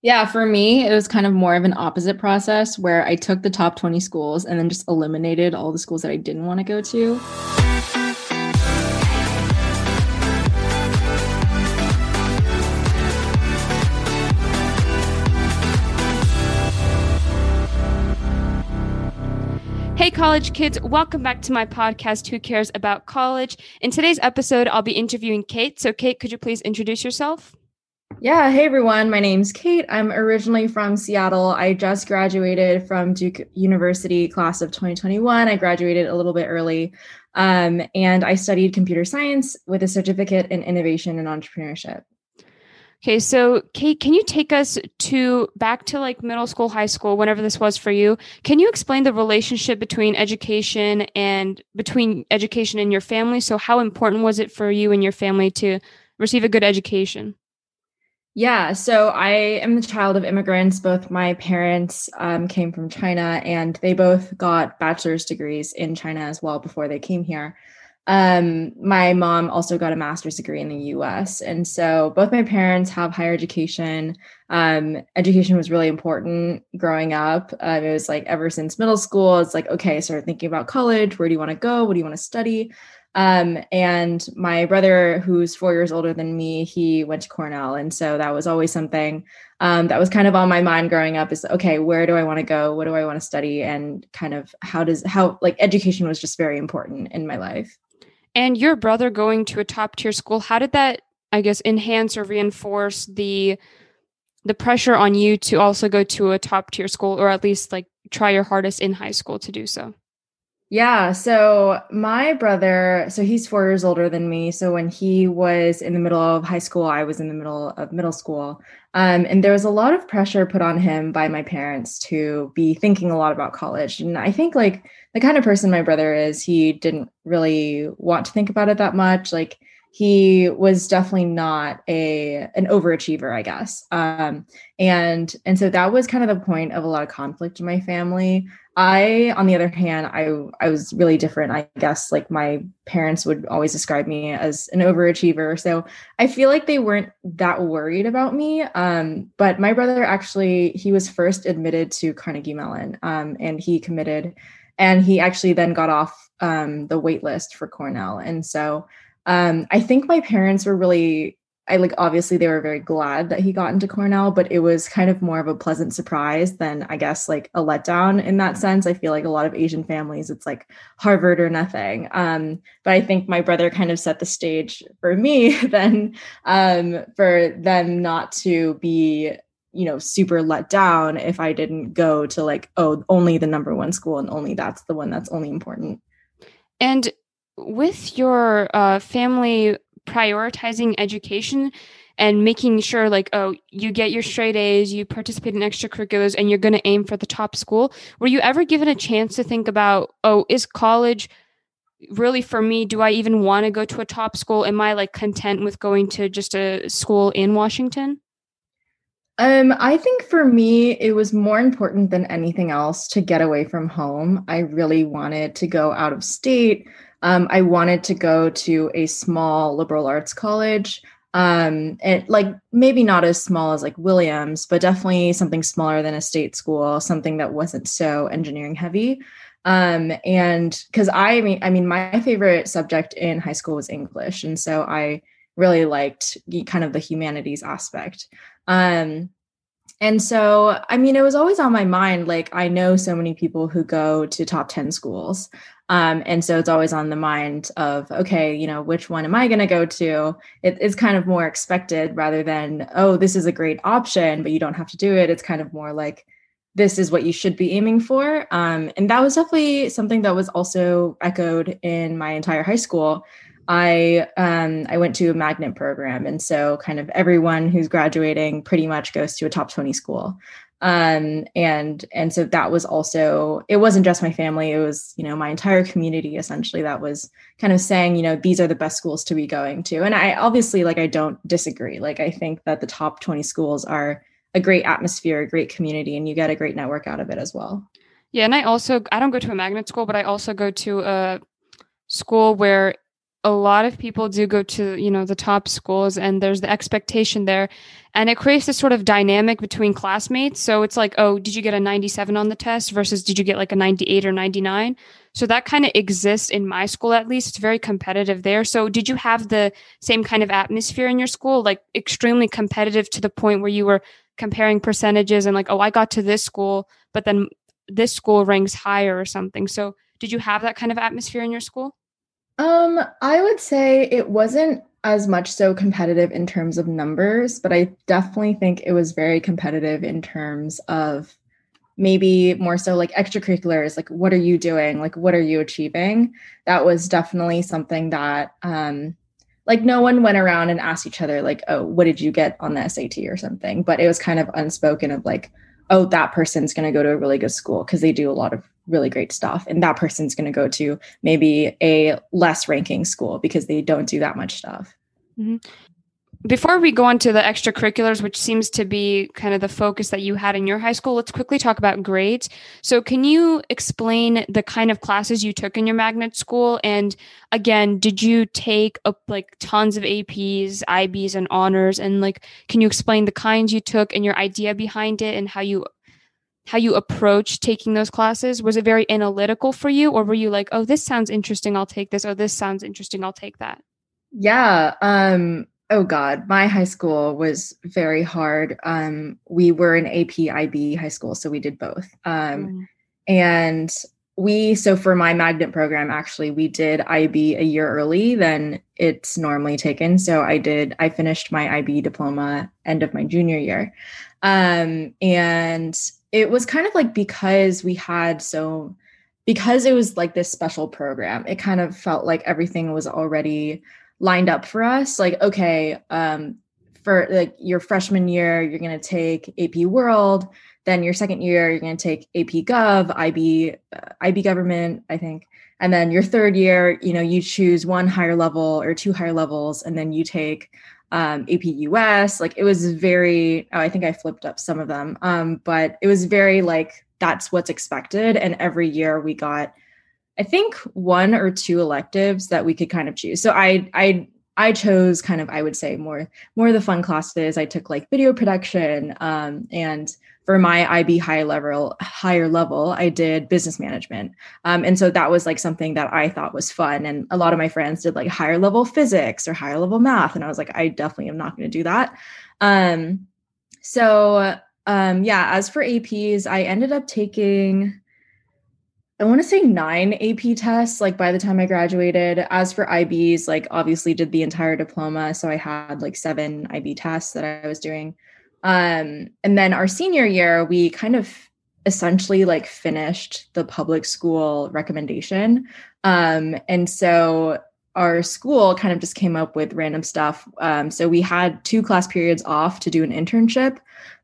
Yeah, for me, it was kind of more of an opposite process where I took the top 20 schools and then just eliminated all the schools that I didn't want to go to. Hey, college kids, welcome back to my podcast, Who Cares About College? In today's episode, I'll be interviewing Kate. So, Kate, could you please introduce yourself? Yeah, hey everyone. My name's Kate. I'm originally from Seattle. I just graduated from Duke University class of 2021. I graduated a little bit early. Um, and I studied computer science with a certificate in innovation and entrepreneurship. Okay, so Kate, can you take us to back to like middle school, high school, whenever this was for you? Can you explain the relationship between education and between education and your family? So, how important was it for you and your family to receive a good education? Yeah, so I am the child of immigrants. Both my parents um, came from China and they both got bachelor's degrees in China as well before they came here. Um, my mom also got a master's degree in the US. And so both my parents have higher education. Um, education was really important growing up. Uh, it was like ever since middle school, it's like, okay, I started thinking about college. Where do you want to go? What do you want to study? Um, and my brother, who's four years older than me, he went to Cornell. And so that was always something um, that was kind of on my mind growing up is okay, where do I want to go? What do I want to study? And kind of how does, how like education was just very important in my life. And your brother going to a top tier school, how did that, I guess, enhance or reinforce the, the pressure on you to also go to a top tier school or at least like try your hardest in high school to do so? Yeah. So my brother, so he's four years older than me. So when he was in the middle of high school, I was in the middle of middle school. Um, and there was a lot of pressure put on him by my parents to be thinking a lot about college. And I think like the kind of person my brother is, he didn't really want to think about it that much. Like he was definitely not a an overachiever i guess um, and and so that was kind of the point of a lot of conflict in my family I, on the other hand, I I was really different. I guess like my parents would always describe me as an overachiever. So I feel like they weren't that worried about me. Um, but my brother actually he was first admitted to Carnegie Mellon, um, and he committed, and he actually then got off um, the wait list for Cornell. And so um, I think my parents were really I like obviously they were very glad that he got into Cornell, but it was kind of more of a pleasant surprise than I guess like a letdown in that sense. I feel like a lot of Asian families, it's like Harvard or nothing. Um, but I think my brother kind of set the stage for me then um, for them not to be you know super let down if I didn't go to like oh only the number one school and only that's the one that's only important. And with your uh, family prioritizing education and making sure like oh you get your straight a's you participate in extracurriculars and you're going to aim for the top school were you ever given a chance to think about oh is college really for me do i even want to go to a top school am i like content with going to just a school in washington um, I think for me, it was more important than anything else to get away from home. I really wanted to go out of state. Um, I wanted to go to a small liberal arts college. Um, and like maybe not as small as like Williams, but definitely something smaller than a state school, something that wasn't so engineering heavy. Um, and because I mean, I mean, my favorite subject in high school was English, and so I really liked kind of the humanities aspect. Um, and so, I mean, it was always on my mind. Like, I know so many people who go to top 10 schools. Um, and so it's always on the mind of, okay, you know, which one am I going to go to? It, it's kind of more expected rather than, oh, this is a great option, but you don't have to do it. It's kind of more like, this is what you should be aiming for. Um, and that was definitely something that was also echoed in my entire high school. I um, I went to a magnet program, and so kind of everyone who's graduating pretty much goes to a top twenty school um and and so that was also it wasn't just my family it was you know my entire community essentially that was kind of saying you know these are the best schools to be going to. And i obviously like i don't disagree. Like i think that the top 20 schools are a great atmosphere a great community and you get a great network out of it as well. Yeah and i also i don't go to a magnet school but i also go to a school where a lot of people do go to, you know, the top schools and there's the expectation there. And it creates this sort of dynamic between classmates. So it's like, oh, did you get a 97 on the test versus did you get like a 98 or 99? So that kind of exists in my school, at least. It's very competitive there. So did you have the same kind of atmosphere in your school, like extremely competitive to the point where you were comparing percentages and like, oh, I got to this school, but then this school ranks higher or something. So did you have that kind of atmosphere in your school? Um, I would say it wasn't as much so competitive in terms of numbers, but I definitely think it was very competitive in terms of maybe more so like extracurriculars like what are you doing? Like what are you achieving? That was definitely something that um like no one went around and asked each other like oh what did you get on the SAT or something? But it was kind of unspoken of like oh that person's going to go to a really good school because they do a lot of really great stuff and that person's going to go to maybe a less ranking school because they don't do that much stuff mm-hmm before we go on to the extracurriculars, which seems to be kind of the focus that you had in your high school, let's quickly talk about grades. So, can you explain the kind of classes you took in your magnet school? And again, did you take like tons of APs, IBs, and honors? And like, can you explain the kinds you took and your idea behind it and how you how you approach taking those classes? Was it very analytical for you, or were you like, oh, this sounds interesting, I'll take this, or this sounds interesting, I'll take that? Yeah. Um, Oh God, my high school was very hard. Um, we were an AP IB high school, so we did both. Um, mm. And we, so for my magnet program, actually, we did IB a year early than it's normally taken. So I did, I finished my IB diploma end of my junior year. Um, and it was kind of like because we had so, because it was like this special program, it kind of felt like everything was already lined up for us. Like okay um for like your freshman year you're going to take ap world then your second year you're going to take ap gov ib uh, ib government i think and then your third year you know you choose one higher level or two higher levels and then you take um, ap us like it was very oh, i think i flipped up some of them um, but it was very like that's what's expected and every year we got I think one or two electives that we could kind of choose. So I I I chose kind of I would say more more of the fun classes. I took like video production um, and for my IB high level higher level, I did business management. Um, and so that was like something that I thought was fun. And a lot of my friends did like higher level physics or higher level math. And I was like, I definitely am not going to do that. Um, so um, yeah, as for APs, I ended up taking I want to say nine AP tests, like by the time I graduated. As for IBs, like obviously did the entire diploma. So I had like seven IB tests that I was doing. Um, and then our senior year, we kind of essentially like finished the public school recommendation. Um, and so our school kind of just came up with random stuff. Um, so we had two class periods off to do an internship.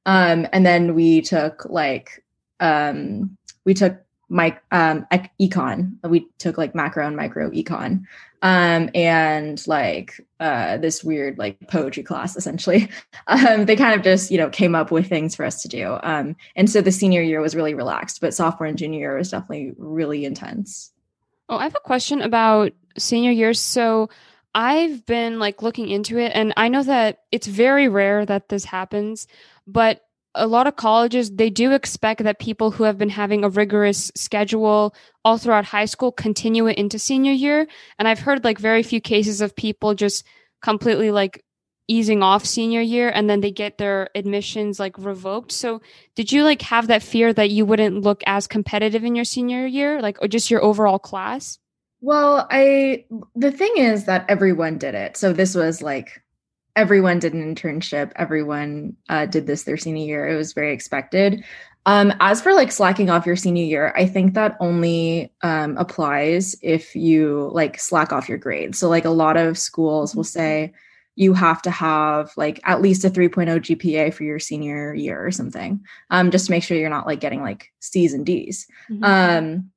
Um, and then we took like, um, we took my um econ we took like macro and micro econ um and like uh this weird like poetry class essentially. Um they kind of just you know came up with things for us to do. Um and so the senior year was really relaxed but sophomore and junior year was definitely really intense. Oh i have a question about senior year. So i've been like looking into it and i know that it's very rare that this happens but a lot of colleges they do expect that people who have been having a rigorous schedule all throughout high school continue it into senior year. And i've heard like very few cases of people just completely like easing off senior year and then they get their admissions like revoked. So did you like have that fear that you wouldn't look as competitive in your senior year like or just your overall class? Well i the thing is that everyone did it. So this was like everyone did an internship. Everyone uh, did this their senior year. It was very expected. Um, as for like slacking off your senior year i think that only um, applies if you like slack off your grades. So like a lot of schools will say you have to have like at least a 3.0 gpa for your senior year or something um, just to make sure you're not like getting like c's and d's. Mm-hmm. um,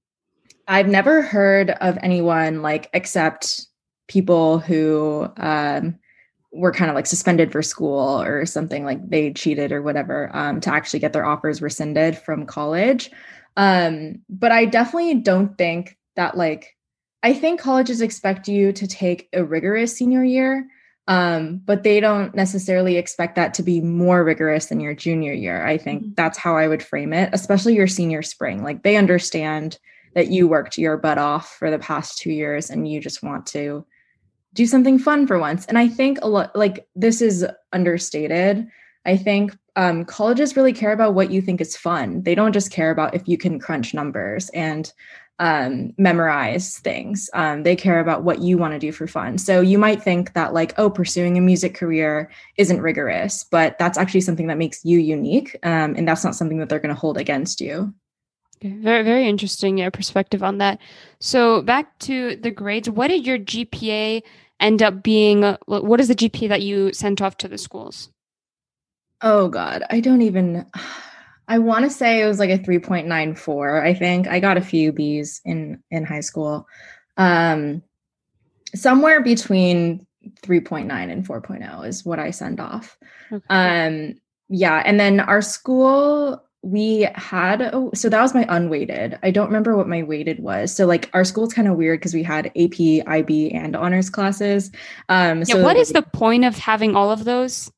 i've never heard of anyone like except people who um, were kind of like suspended for school or something like they cheated or whatever um, to actually get their offers rescinded from college um, but i definitely don't think that like I think colleges expect you to take a rigorous senior year, um, but they don't necessarily expect that to be more rigorous than your junior year. I think mm-hmm. that's how I would frame it, especially your senior spring. Like they understand that you worked your butt off for the past two years and you just want to do something fun for once. And I think a lot like this is understated. I think um, colleges really care about what you think is fun. They don't just care about if you can crunch numbers and um, memorize things. Um, they care about what you want to do for fun. So you might think that, like, oh, pursuing a music career isn't rigorous, but that's actually something that makes you unique. Um, and that's not something that they're going to hold against you. Very, very interesting yeah, perspective on that. So back to the grades, what did your GPA end up being? What is the GPA that you sent off to the schools? Oh God, I don't even. I want to say it was like a 3.94. I think I got a few B's in in high school. Um, somewhere between 3.9 and 4.0 is what I send off. Okay. Um, yeah, and then our school we had oh, so that was my unweighted. I don't remember what my weighted was. So like our school's kind of weird because we had AP, IB, and honors classes. Um, yeah, so what is the point of having all of those?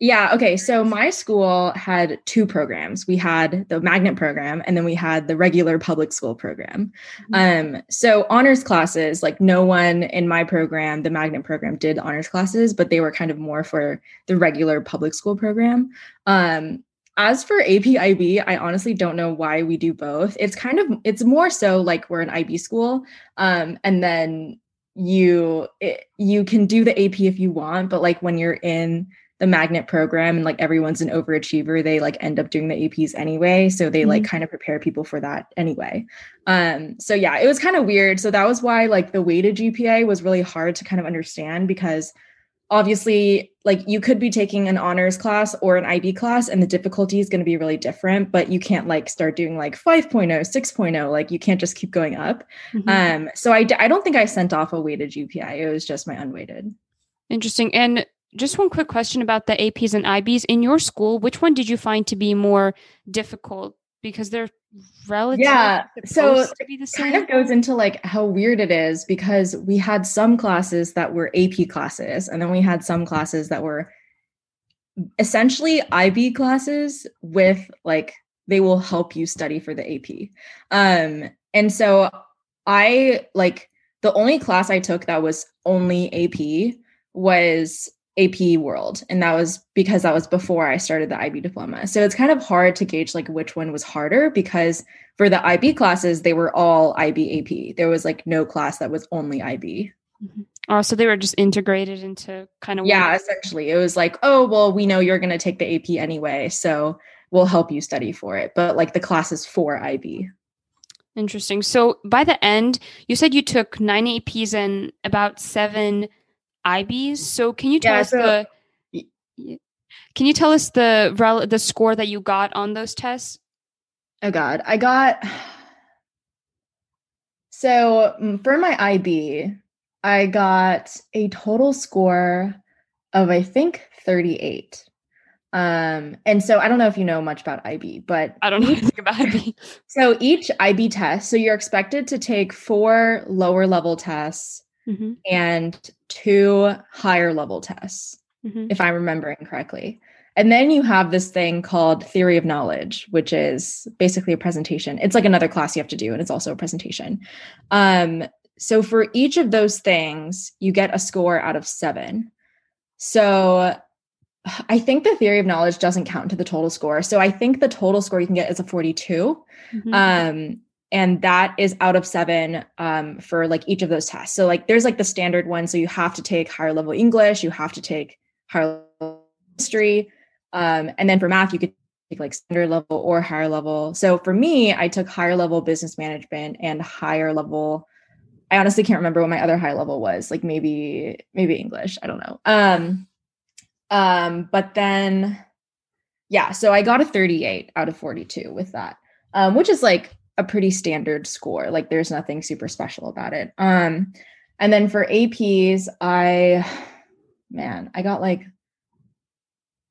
Yeah. Okay. So my school had two programs. We had the magnet program and then we had the regular public school program. Mm-hmm. Um, so honors classes, like no one in my program, the magnet program did honors classes, but they were kind of more for the regular public school program. Um, as for APIB, I honestly don't know why we do both. It's kind of it's more so like we're an IB school, um, and then you it, you can do the AP if you want, but like when you're in the magnet program and like everyone's an overachiever they like end up doing the aps anyway so they mm-hmm. like kind of prepare people for that anyway um so yeah it was kind of weird so that was why like the weighted gpa was really hard to kind of understand because obviously like you could be taking an honors class or an ib class and the difficulty is going to be really different but you can't like start doing like 5.0 6.0 like you can't just keep going up mm-hmm. um so I, I don't think i sent off a weighted gpa it was just my unweighted interesting and just one quick question about the APs and IBs. In your school, which one did you find to be more difficult? Because they're relatively yeah. So it kind of goes into like how weird it is because we had some classes that were AP classes, and then we had some classes that were essentially IB classes with like they will help you study for the AP. Um, and so I like the only class I took that was only AP was AP world. And that was because that was before I started the IB diploma. So it's kind of hard to gauge like which one was harder because for the IB classes, they were all IB AP. There was like no class that was only IB. Mm-hmm. Oh, so they were just integrated into kind of Yeah, essentially. It was like, oh, well, we know you're going to take the AP anyway, so we'll help you study for it. But like the classes for IB. Interesting. So by the end, you said you took nine APs and about seven IBs. So can you tell yeah, us so, the can you tell us the rel- the score that you got on those tests? Oh God, I got so mm, for my IB, I got a total score of I think 38. Um, and so I don't know if you know much about IB, but I don't know anything about IB. So each IB test, so you're expected to take four lower level tests mm-hmm. and two higher level tests, mm-hmm. if I'm remembering correctly. And then you have this thing called theory of knowledge, which is basically a presentation. It's like another class you have to do, and it's also a presentation. Um, so for each of those things, you get a score out of seven. So I think the theory of knowledge doesn't count to the total score. So I think the total score you can get is a 42. Mm-hmm. Um, and that is out of seven um, for like each of those tests. So like there's like the standard one. So you have to take higher level english you have to take higher level history um, and then for math you could take like standard level or higher level. So for me i took higher level business management and higher level i honestly can't remember what my other high level was like maybe maybe english i don't know. Um um but then yeah so i got a 38 out of 42 with that um which is like a pretty standard score. Like there's nothing super special about it. Um, and then for APs, I, man, I got like,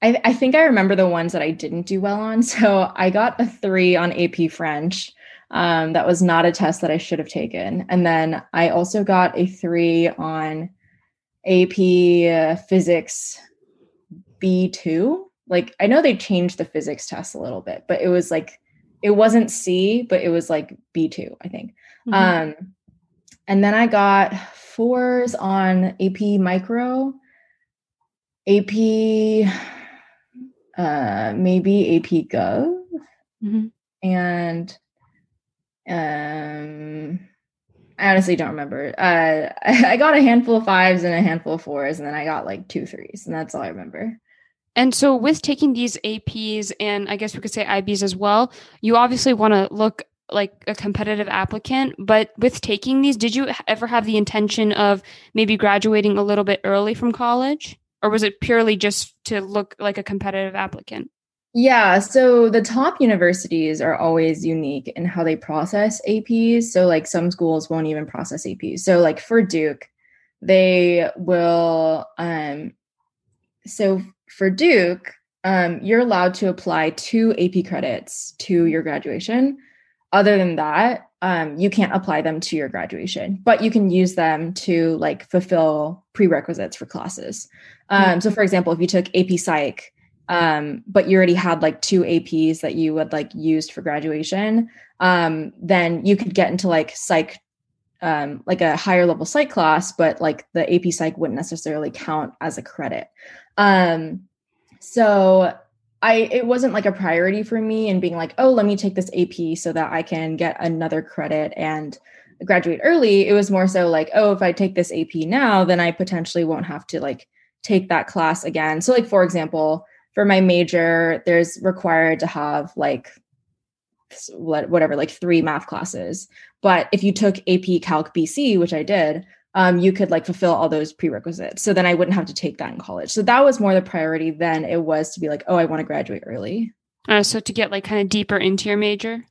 I, I think I remember the ones that I didn't do well on. So I got a three on AP French. Um, that was not a test that I should have taken. And then I also got a three on AP uh, Physics B2. Like, I know they changed the physics test a little bit, but it was like, it wasn't C, but it was like B2, I think. Mm-hmm. Um, and then I got fours on AP Micro, AP, uh, maybe AP Gov, mm-hmm. and um, I honestly don't remember. Uh, I got a handful of fives and a handful of fours, and then I got like two threes, and that's all I remember. And so, with taking these APs and I guess we could say IBs as well, you obviously want to look like a competitive applicant. But with taking these, did you ever have the intention of maybe graduating a little bit early from college? Or was it purely just to look like a competitive applicant? Yeah, so the top universities are always unique in how they process APs. So, like, some schools won't even process APs. So, like, for Duke, they will, um, so for Duke, um, you're allowed to apply two AP credits to your graduation. Other than that, um, you can't apply them to your graduation, but you can use them to like fulfill prerequisites for classes. Um, mm-hmm. So, for example, if you took AP Psych, um, but you already had like two APs that you would like used for graduation, um, then you could get into like psych, um, like a higher level psych class, but like the AP Psych wouldn't necessarily count as a credit. Um, so I it wasn't like a priority for me and being like, oh, let me take this AP so that I can get another credit and graduate early. It was more so like, oh, if I take this AP now, then I potentially won't have to like take that class again. So like for example, for my major, there's required to have like whatever like three math classes. But if you took AP Calc BC, which I did, um, you could like fulfill all those prerequisites. So then I wouldn't have to take that in college. So that was more the priority than it was to be like, oh, I want to graduate early. Uh, so to get like kind of deeper into your major.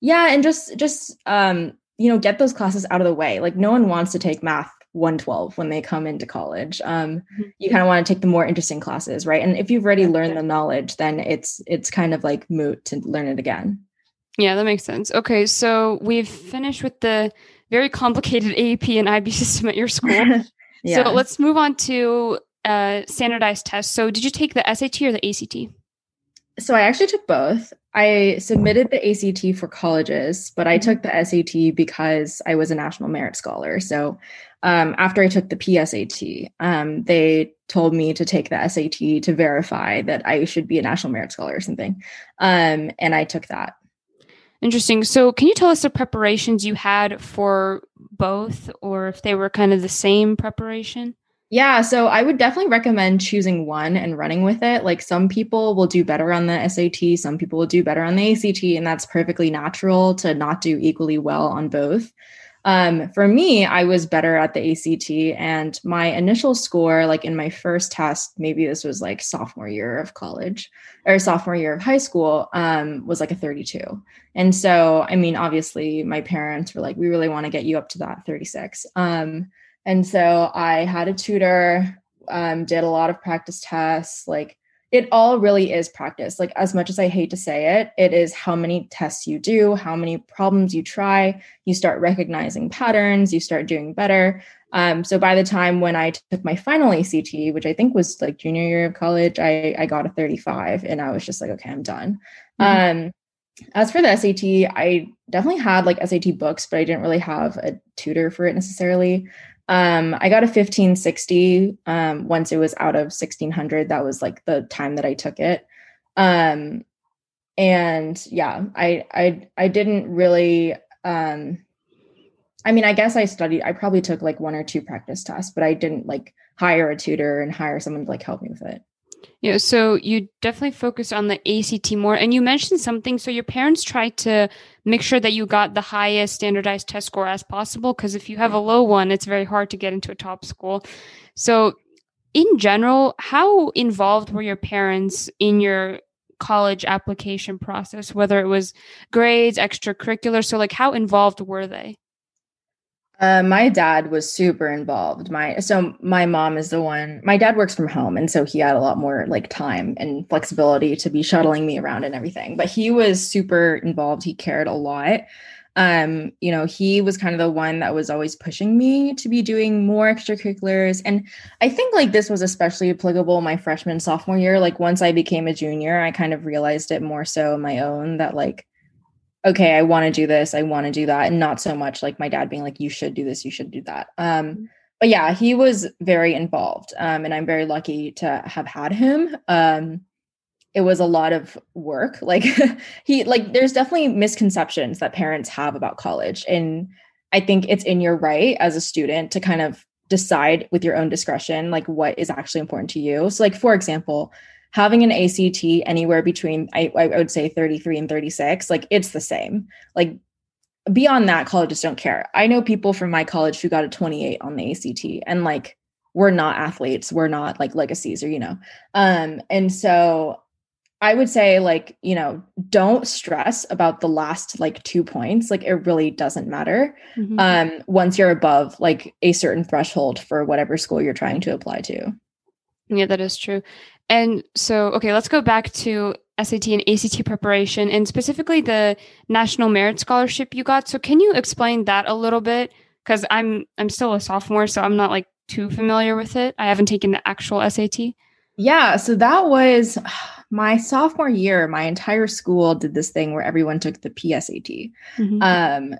Yeah, and just just um, you know, get those classes out of the way. Like no one wants to take math 112 when they come into college. Um, mm-hmm. you kind of want to take the more interesting classes, right? And if you've already learned the knowledge, then it's it's kind of like moot to learn it again. Yeah, that makes sense. Okay, so we've finished with the very complicated AP and IB system at your school. yeah. So let's move on to uh, standardized tests. So did you take the SAT or the ACT? So I actually took both. I submitted the ACT for colleges, but I mm-hmm. took the SAT because I was a national merit scholar. So um, after I took the PSAT, um, they told me to take the SAT to verify that I should be a national merit scholar or something. Um, and I took that. Interesting. So, can you tell us the preparations you had for both, or if they were kind of the same preparation? Yeah, so I would definitely recommend choosing one and running with it. Like some people will do better on the SAT, some people will do better on the ACT, and that's perfectly natural to not do equally well on both. Um, for me, I was better at the ACT, and my initial score, like in my first test, maybe this was like sophomore year of college or sophomore year of high school, um, was like a 32. And so, I mean, obviously, my parents were like, we really want to get you up to that 36. Um, and so I had a tutor, um, did a lot of practice tests, like it all really is practice. Like, as much as I hate to say it, it is how many tests you do, how many problems you try. You start recognizing patterns, you start doing better. Um, so by the time when I took my final ACT, which I think was like junior year of college, I, I got a 35 and I was just like, okay, I'm done. Mm-hmm. Um, as for the SAT, I definitely had like SAT books, but I didn't really have a tutor for it necessarily. Um, I got a 1560 um, once it was out of 1600. That was like the time that I took it. Um, and yeah, I I I didn't really. Um, I mean, I guess I studied. I probably took like one or two practice tests, but I didn't like hire a tutor and hire someone to like help me with it. Yeah, so you definitely focused on the ACT more. And you mentioned something. So your parents tried to make sure that you got the highest standardized test score as possible. Because if you have a low one, it's very hard to get into a top school. So, in general, how involved were your parents in your college application process, whether it was grades, extracurricular? So, like, how involved were they? Uh, my dad was super involved. My so my mom is the one. My dad works from home, and so he had a lot more like time and flexibility to be shuttling me around and everything. But he was super involved. He cared a lot. Um, you know, he was kind of the one that was always pushing me to be doing more extracurriculars. And I think like this was especially applicable my freshman sophomore year. Like once I became a junior, I kind of realized it more so my own that like okay, I want to do this, I want to do that, and not so much like my dad being like, you should do this, you should do that. Um, mm-hmm. but yeah, he was very involved, um, and I'm very lucky to have had him. Um, it was a lot of work. Like he, like there's definitely misconceptions that parents have about college, and I think it's in your right as a student to kind of decide with your own discretion like what is actually important to you. So, like for example having an ACT anywhere between I, I would say 33 and 36, like it's the same. Like beyond that, colleges don't care. I know people from my college who got a 28 on the ACT and like we're not athletes, we're not like legacies or you know. Um, and so I would say like, you know, don't stress about the last like two points. Like it really doesn't matter. Mm-hmm. Um, once you're above like a certain threshold for whatever school you're trying to apply to. Yeah, that is true. And so, okay, let's go back to SAT and ACT preparation and specifically the National Merit Scholarship you got. So can you explain that a little bit? Because I'm I'm still a sophomore, so I'm not like too familiar with it. I haven't taken the actual SAT. Yeah, so that was my sophomore year. My entire school did this thing where everyone took the PSAT. Mm-hmm. Um,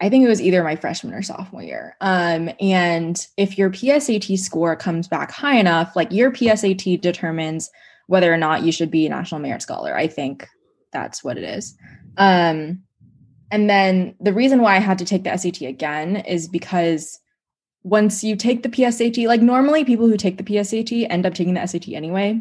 I think it was either my freshman or sophomore year. Um, and if your PSAT score comes back high enough, like your PSAT determines whether or not you should be a National Merit Scholar. I think that's what it is. Um, and then the reason why I had to take the SAT again is because once you take the PSAT, like normally people who take the PSAT end up taking the SAT anyway.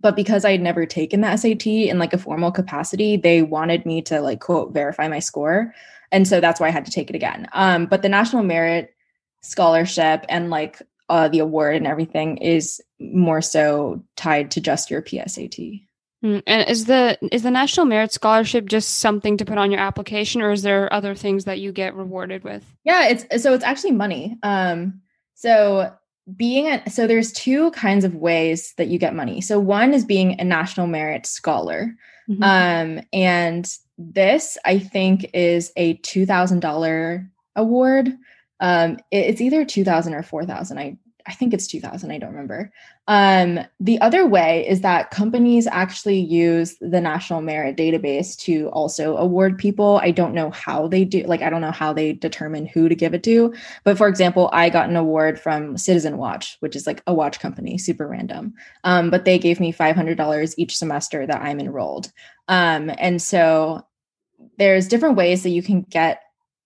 But because I had never taken the SAT in like a formal capacity, they wanted me to like quote verify my score. And so that's why I had to take it again. Um, but the National Merit Scholarship and like uh, the award and everything is more so tied to just your PSAT. Mm, and is the is the National Merit Scholarship just something to put on your application, or is there other things that you get rewarded with? Yeah, it's so it's actually money. Um, so being a so there's two kinds of ways that you get money. So one is being a National Merit Scholar, mm-hmm. um, and this, I think, is a $2,000 award. Um, it's either 2000 or 4000. I, I think it's 2000. I don't remember. Um, the other way is that companies actually use the National Merit Database to also award people. I don't know how they do, like, I don't know how they determine who to give it to. But for example, I got an award from Citizen Watch, which is like a watch company, super random. Um, but they gave me $500 each semester that I'm enrolled. Um, and so there's different ways that you can get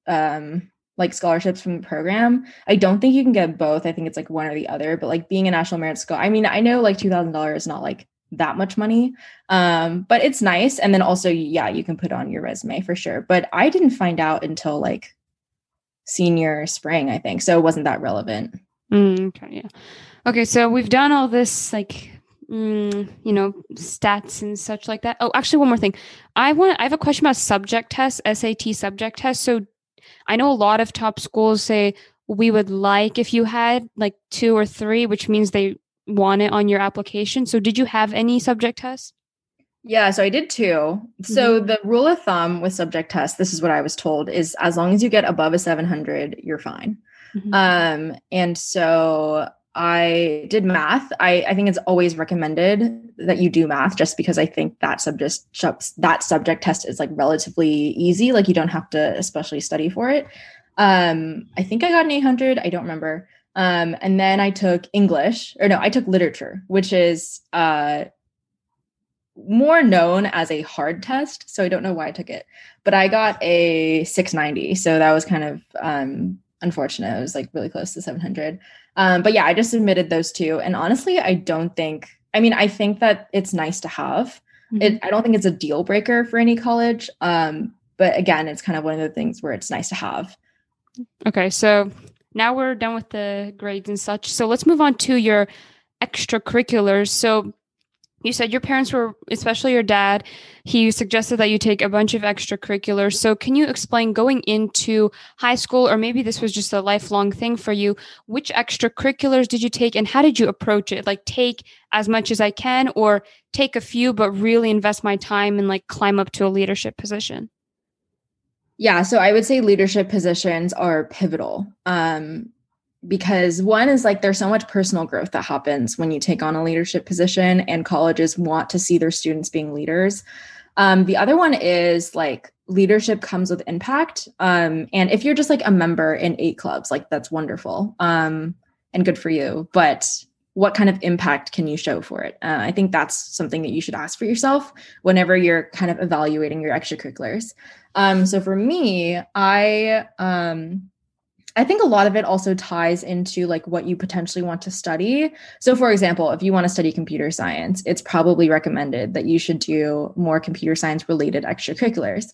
um, like scholarships from the program. I don't think you can get both. I think it's like one or the other, but like being a national merit school, I mean, I know like $2,000 is not like that much money. Um, but it's nice. And then also, yeah, you can put on your resume for sure. But I didn't find out until like senior spring, I think. So it wasn't that relevant. Mm, okay. Yeah. Okay. So we've done all this like mm, you know, stats and such like that. Oh, actually, one more thing. I want. I have a question about subject tests, SAT subject tests. So, I know a lot of top schools say we would like if you had like two or three, which means they want it on your application. So, did you have any subject tests? Yeah, so I did too. So mm-hmm. the rule of thumb with subject tests, this is what I was told, is as long as you get above a 700, you're fine. Mm-hmm. Um, and so I did math. I, I think it's always recommended that you do math just because I think that subject that subject test is like relatively easy. Like you don't have to especially study for it. Um, I think I got an 800. I don't remember. Um, and then I took English, or no, I took literature, which is uh, more known as a hard test. So I don't know why I took it, but I got a 690. So that was kind of um, unfortunate. It was like really close to 700. Um, but yeah, I just submitted those two. And honestly, I don't think, I mean, I think that it's nice to have. Mm-hmm. It, I don't think it's a deal breaker for any college. Um, but again, it's kind of one of the things where it's nice to have. Okay. So now we're done with the grades and such. So let's move on to your extracurriculars. So you said your parents were, especially your dad, he suggested that you take a bunch of extracurriculars. So, can you explain going into high school, or maybe this was just a lifelong thing for you? Which extracurriculars did you take and how did you approach it? Like, take as much as I can, or take a few, but really invest my time and like climb up to a leadership position? Yeah, so I would say leadership positions are pivotal. Um, because one is like there's so much personal growth that happens when you take on a leadership position and colleges want to see their students being leaders. Um, the other one is like leadership comes with impact. Um, and if you're just like a member in eight clubs like that's wonderful um, and good for you. But what kind of impact can you show for it? Uh, i think that's something that you should ask for yourself whenever you're kind of evaluating your extracurriculars. Um, so for me i um, I think a lot of it also ties into like what you potentially want to study. So for example, if you want to study computer science, it's probably recommended that you should do more computer science related extracurriculars.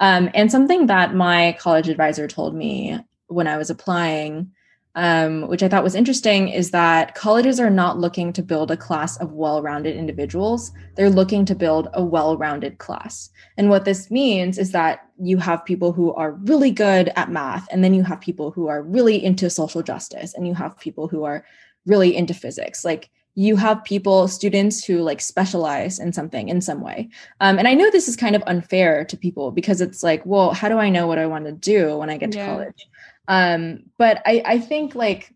Um, and something that my college advisor told me when I was applying um, which I thought was interesting, is that colleges are not looking to build a class of well rounded individuals. They're looking to build a well rounded class. And what this means is that you have people who are really good at math, and then you have people who are really into social justice, and you have people who are really into physics. Like you have people, students who like specialize in something in some way. Um, and I know this is kind of unfair to people because it's like, well, how do I know what I want to do when I get yeah. to college? Um, but I, I think like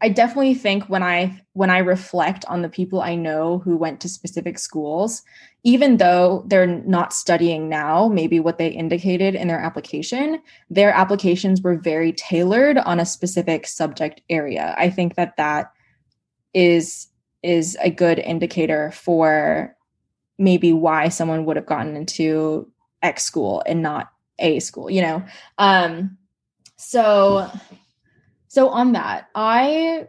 I definitely think when I when I reflect on the people I know who went to specific schools, even though they're not studying now, maybe what they indicated in their application, their applications were very tailored on a specific subject area. I think that that is is a good indicator for maybe why someone would have gotten into X school and not A school, you know. Um so so on that, I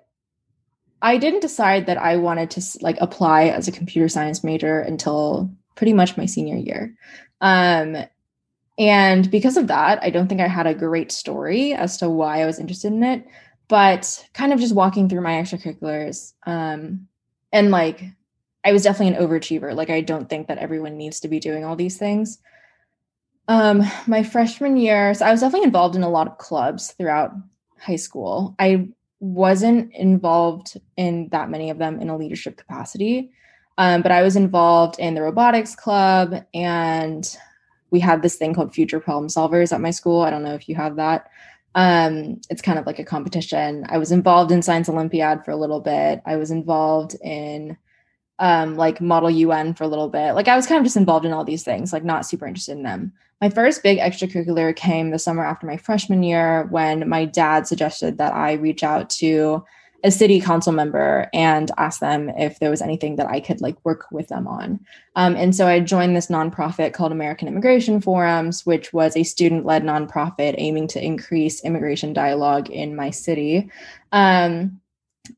I didn't decide that I wanted to like apply as a computer science major until pretty much my senior year. Um and because of that, I don't think I had a great story as to why I was interested in it, but kind of just walking through my extracurriculars um and like I was definitely an overachiever. Like I don't think that everyone needs to be doing all these things. Um, my freshman year, so I was definitely involved in a lot of clubs throughout high school. I wasn't involved in that many of them in a leadership capacity, um, but I was involved in the robotics club, and we had this thing called Future Problem Solvers at my school. I don't know if you have that. Um, it's kind of like a competition. I was involved in Science Olympiad for a little bit. I was involved in um, like Model UN for a little bit. Like I was kind of just involved in all these things, like not super interested in them. My first big extracurricular came the summer after my freshman year when my dad suggested that I reach out to a city council member and ask them if there was anything that I could like work with them on. Um, and so I joined this nonprofit called American Immigration Forums, which was a student led nonprofit aiming to increase immigration dialogue in my city. Um,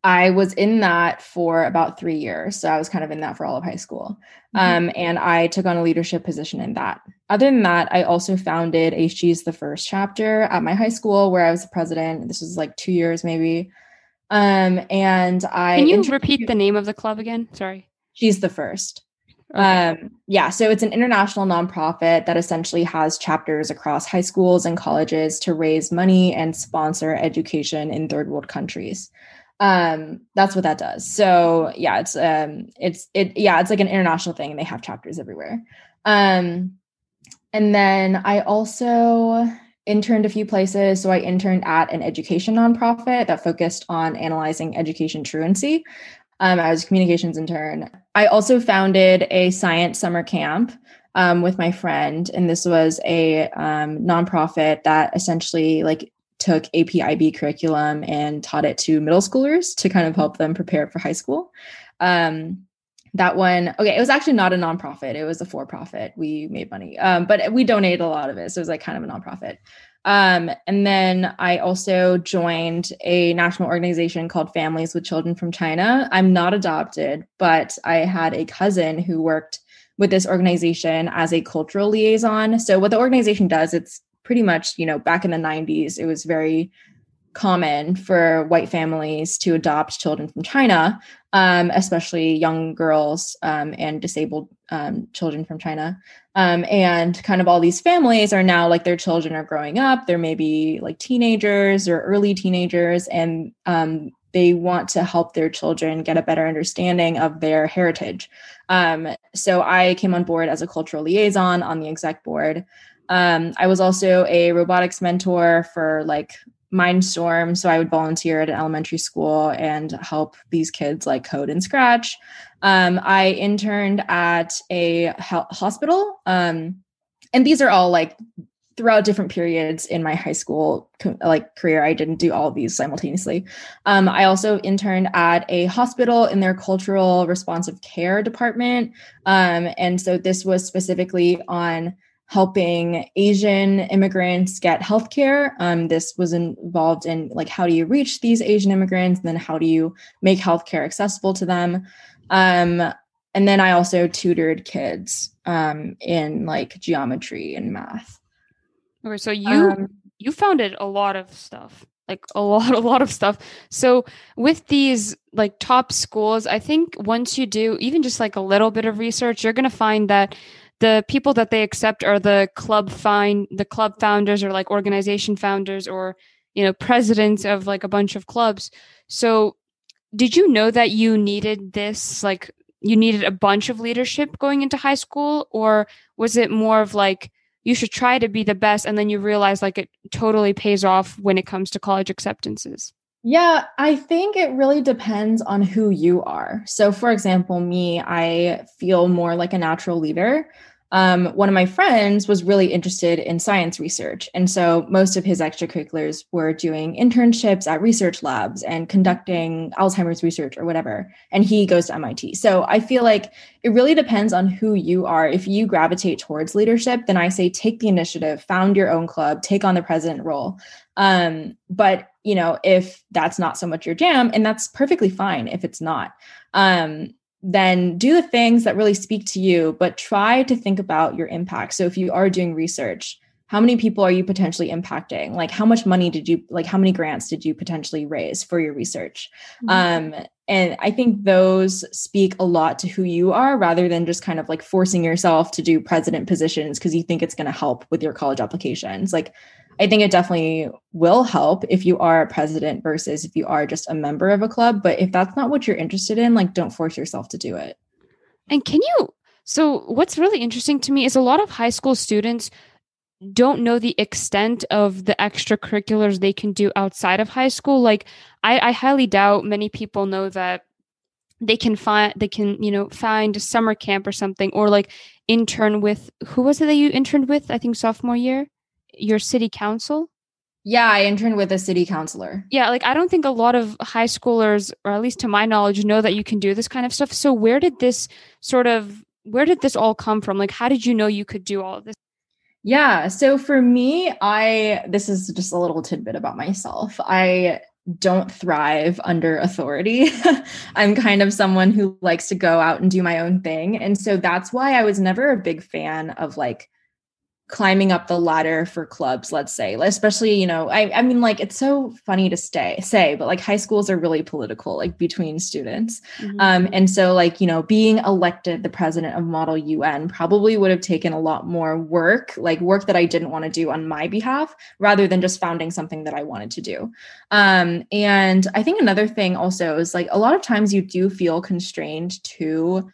I was in that for about three years. So I was kind of in that for all of high school. Mm-hmm. Um, and I took on a leadership position in that. Other than that, I also founded a She's the First chapter at my high school where I was the president. This was like two years maybe. Um, and I Can you repeat the name of the club again? Sorry. She's the First. Okay. Um, yeah, so it's an international nonprofit that essentially has chapters across high schools and colleges to raise money and sponsor education in third world countries um that's what that does. So yeah it's um it's it yeah it's like an international thing and they have chapters everywhere. Um and then i also interned a few places. So i interned at an education nonprofit that focused on analyzing education truancy. Um, i was communications intern. I also founded a science summer camp um, with my friend. And this was a um, nonprofit that essentially like took APIB curriculum and taught it to middle schoolers to kind of help them prepare for high school. Um, that one, okay, it was actually not a nonprofit; it was a for-profit. We made money, um, but we donated a lot of it, so it was like kind of a nonprofit. Um, and then I also joined a national organization called Families with Children from China. I'm not adopted, but I had a cousin who worked with this organization as a cultural liaison. So what the organization does, it's pretty much, you know, back in the 90s, it was very common for white families to adopt children from China, um, especially young girls um, and disabled um, children from China. Um, and kind of all these families are now like their children are growing up. They're maybe like teenagers or early teenagers, and um, they want to help their children get a better understanding of their heritage. Um, so I came on board as a cultural liaison on the exec board. Um, I was also a robotics mentor for like Mindstorm. So I would volunteer at an elementary school and help these kids like code and scratch. Um, I interned at a ho- hospital. Um, and these are all like throughout different periods in my high school like career i didn't do all of these simultaneously um, i also interned at a hospital in their cultural responsive care department um, and so this was specifically on helping asian immigrants get healthcare. Um, this was involved in like how do you reach these asian immigrants? And then how do you make healthcare accessible to them? Um, and then i also tutored kids um, in like geometry and math. Okay, so you um, you founded a lot of stuff, like a lot, a lot of stuff. So with these like top schools, I think once you do even just like a little bit of research, you're gonna find that the people that they accept are the club find the club founders or like organization founders or you know presidents of like a bunch of clubs. So did you know that you needed this like you needed a bunch of leadership going into high school? Or was it more of like you should try to be the best and then you realize like it totally pays off when it comes to college acceptances? Yeah i think it really depends on who you are. So for example me i feel more like a natural leader um, one of my friends was really interested in science research. And so most of his extracurriculars were doing internships at research labs and conducting Alzheimer's research or whatever. And he goes to MIT. So I feel like it really depends on who you are. If you gravitate towards leadership, then I say take the initiative, found your own club, take on the president role. Um, but you know, if that's not so much your jam, and that's perfectly fine if it's not. Um, then do the things that really speak to you, but try to think about your impact. So if you are doing research, how many people are you potentially impacting? Like how much money did you like how many grants did you potentially raise for your research? Mm-hmm. Um and I think those speak a lot to who you are rather than just kind of like forcing yourself to do president positions because you think it's going to help with your college applications. Like I think it definitely will help if you are a president versus if you are just a member of a club. But if that's not what you're interested in, like don't force yourself to do it. And can you? So, what's really interesting to me is a lot of high school students don't know the extent of the extracurriculars they can do outside of high school. Like, I, I highly doubt many people know that they can find they can you know find a summer camp or something or like intern with who was it that you interned with i think sophomore year your city council? Yeah, I interned with a city councilor. Yeah, like I don't think a lot of high schoolers, or at least to my knowledge, know that you can do this kind of stuff. So where did this sort of where did this all come from? Like how did you know you could do all of this? Yeah, so for me, I this is just a little tidbit about myself. I don't thrive under authority. I'm kind of someone who likes to go out and do my own thing. And so that's why I was never a big fan of like climbing up the ladder for clubs let's say especially you know I, I mean like it's so funny to stay say but like high schools are really political like between students mm-hmm. um and so like you know being elected the president of model un probably would have taken a lot more work like work that i didn't want to do on my behalf rather than just founding something that i wanted to do um and i think another thing also is like a lot of times you do feel constrained to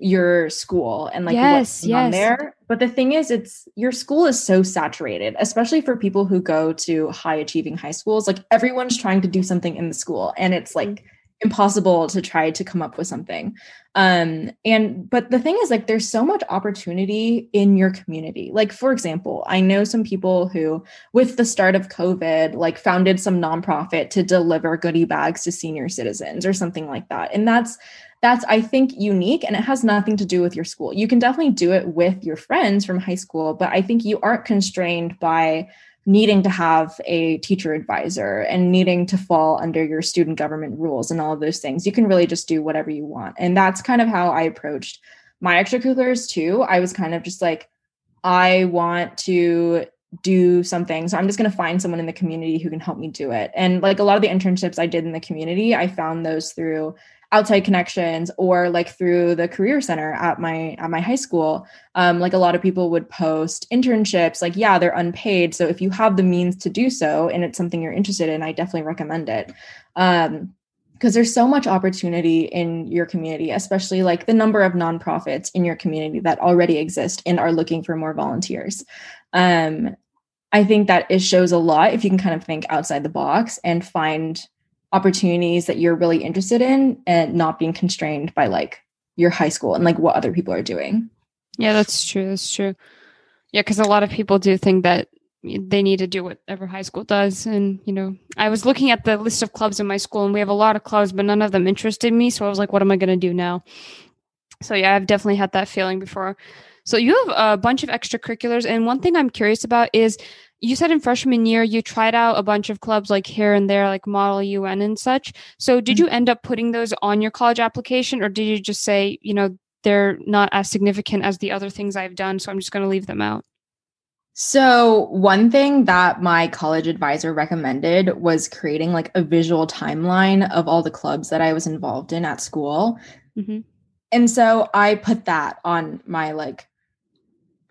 your school and like yes, what's yes. on there. But the thing is, it's your school is so saturated, especially for people who go to high achieving high schools. Like everyone's trying to do something in the school, and it's like mm-hmm. impossible to try to come up with something. Um, and but the thing is, like, there's so much opportunity in your community. Like, for example, I know some people who, with the start of COVID, like founded some nonprofit to deliver goodie bags to senior citizens or something like that. And that's that's i think unique and it has nothing to do with your school you can definitely do it with your friends from high school but i think you aren't constrained by needing to have a teacher advisor and needing to fall under your student government rules and all of those things you can really just do whatever you want and that's kind of how i approached my extracurriculars too i was kind of just like i want to do something. So I'm just going to find someone in the community who can help me do it. And like a lot of the internships I did in the community, I found those through outside connections or like through the career center at my at my high school um, like a lot of people would post internships like yeah they're unpaid so if you have the means to do so and it's something you're interested in i definitely recommend it um, because there's so much opportunity in your community, especially like the number of nonprofits in your community that already exist and are looking for more volunteers. Um, I think that it shows a lot if you can kind of think outside the box and find opportunities that you're really interested in and not being constrained by like your high school and like what other people are doing. Yeah, that's true. That's true. Yeah, because a lot of people do think that they need to do whatever high school does. And, you know, I was looking at the list of clubs in my school and we have a lot of clubs, but none of them interested me. So I was like, what am I going to do now? So, yeah, I've definitely had that feeling before. So you have a bunch of extracurriculars. And one thing I'm curious about is you said in freshman year you tried out a bunch of clubs like here and there, like Model UN and such. So did mm-hmm. you end up putting those on your college application or did you just say, you know, they're not as significant as the other things I've done, so I'm just going to leave them out? So, one thing that my college advisor recommended was creating like a visual timeline of all the clubs that I was involved in at school. Mm-hmm. And so I put that on my like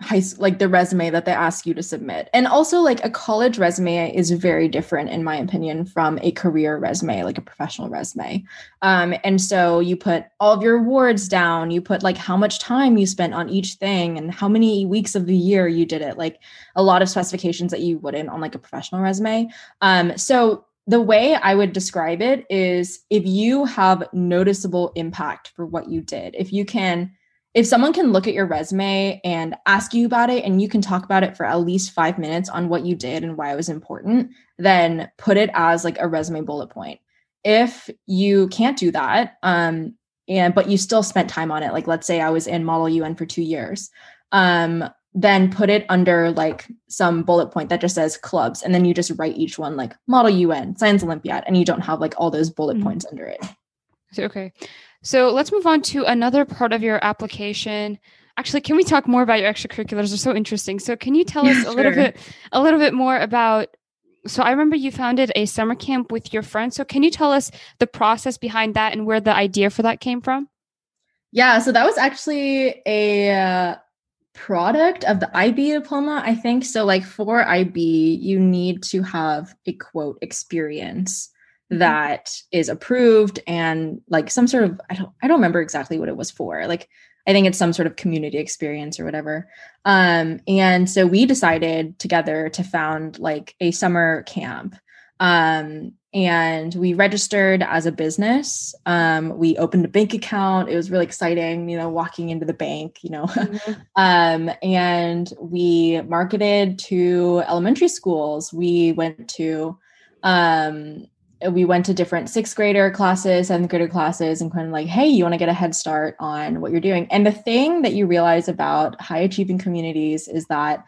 high like the resume that they ask you to submit. And also like a college resume is very different in my opinion from a career resume like a professional resume. Um, and so you put all of your awards down you put like how much time you spent on each thing and how many weeks of the year you did it like a lot of specifications that you wouldn't on like a professional resume. Um, so the way I would describe it is if you have noticeable impact for what you did, if you can if someone can look at your resume and ask you about it and you can talk about it for at least five minutes on what you did and why it was important, then put it as like a resume bullet point. If you can't do that, um, and but you still spent time on it, like let's say I was in Model UN for two years, um, then put it under like some bullet point that just says clubs, and then you just write each one like Model UN, Science Olympiad, and you don't have like all those bullet mm-hmm. points under it. Okay. So let's move on to another part of your application. Actually, can we talk more about your extracurriculars? They're so interesting. So can you tell us a little bit a little bit more about so I remember you founded a summer camp with your friends. So can you tell us the process behind that and where the idea for that came from? Yeah, so that was actually a uh, product of the IB diploma, I think. So like for IB, you need to have a quote experience. That is approved and like some sort of I don't I don't remember exactly what it was for. Like I think it's some sort of community experience or whatever. Um, and so we decided together to found like a summer camp. Um, and we registered as a business. Um, we opened a bank account. It was really exciting, you know, walking into the bank, you know. Mm-hmm. um, and we marketed to elementary schools. We went to um, we went to different sixth grader classes, seventh grader classes, and kind of like, hey, you want to get a head start on what you're doing. And the thing that you realize about high achieving communities is that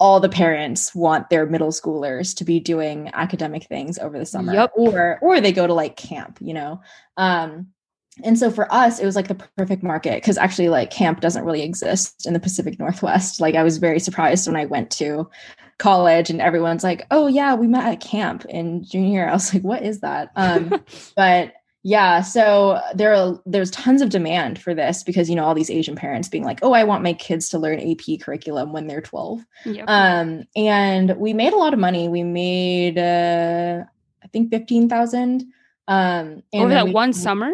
all the parents want their middle schoolers to be doing academic things over the summer yep. or or they go to like camp you know um and so for us it was like the perfect market because actually like camp doesn't really exist in the pacific northwest like i was very surprised when i went to college and everyone's like, oh yeah, we met at camp in junior year. I was like, what is that? Um, but yeah, so there are, there's tons of demand for this because you know all these Asian parents being like, "Oh, I want my kids to learn AP curriculum when they're 12." Yep. Um, and we made a lot of money. We made uh, I think 15,000 um over that we, one summer?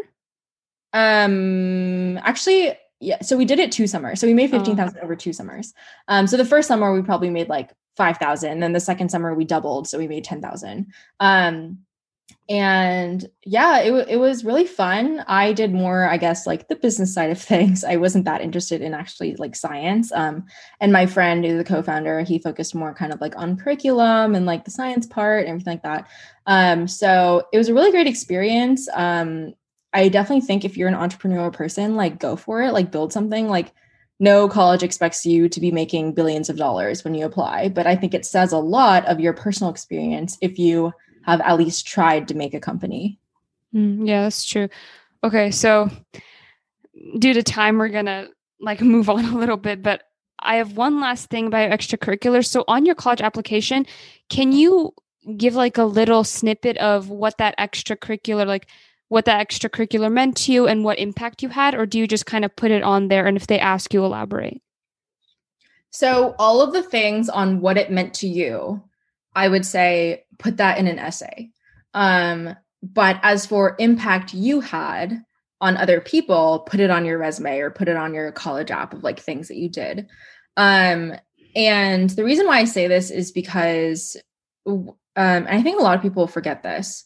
Um actually yeah, so we did it two summers. So we made 15,000 oh. over two summers. Um so the first summer we probably made like 5,000. Then the second summer we doubled, so we made 10,000. Um, and yeah, it, it was really fun. I did more, I guess, like the business side of things. I wasn't that interested in actually like science. Um, and my friend, who's the co-founder, he focused more kind of like on curriculum and like the science part and everything like that. Um, so it was a really great experience. Um, I definitely think if you're an entrepreneurial person, like go for it, like build something. Like no college expects you to be making billions of dollars when you apply, but I think it says a lot of your personal experience if you have at least tried to make a company. Mm, yeah, that's true. Okay, so due to time, we're gonna like move on a little bit, but I have one last thing about extracurriculars. So on your college application, can you give like a little snippet of what that extracurricular like what that extracurricular meant to you and what impact you had or do you just kind of put it on there and if they ask you elaborate? So all of the things on what it meant to you, I would say put that in an essay. Um but as for impact you had on other people, put it on your resume or put it on your college app of like things that you did. Um, and the reason why I say this is because, um, and I think a lot of people forget this.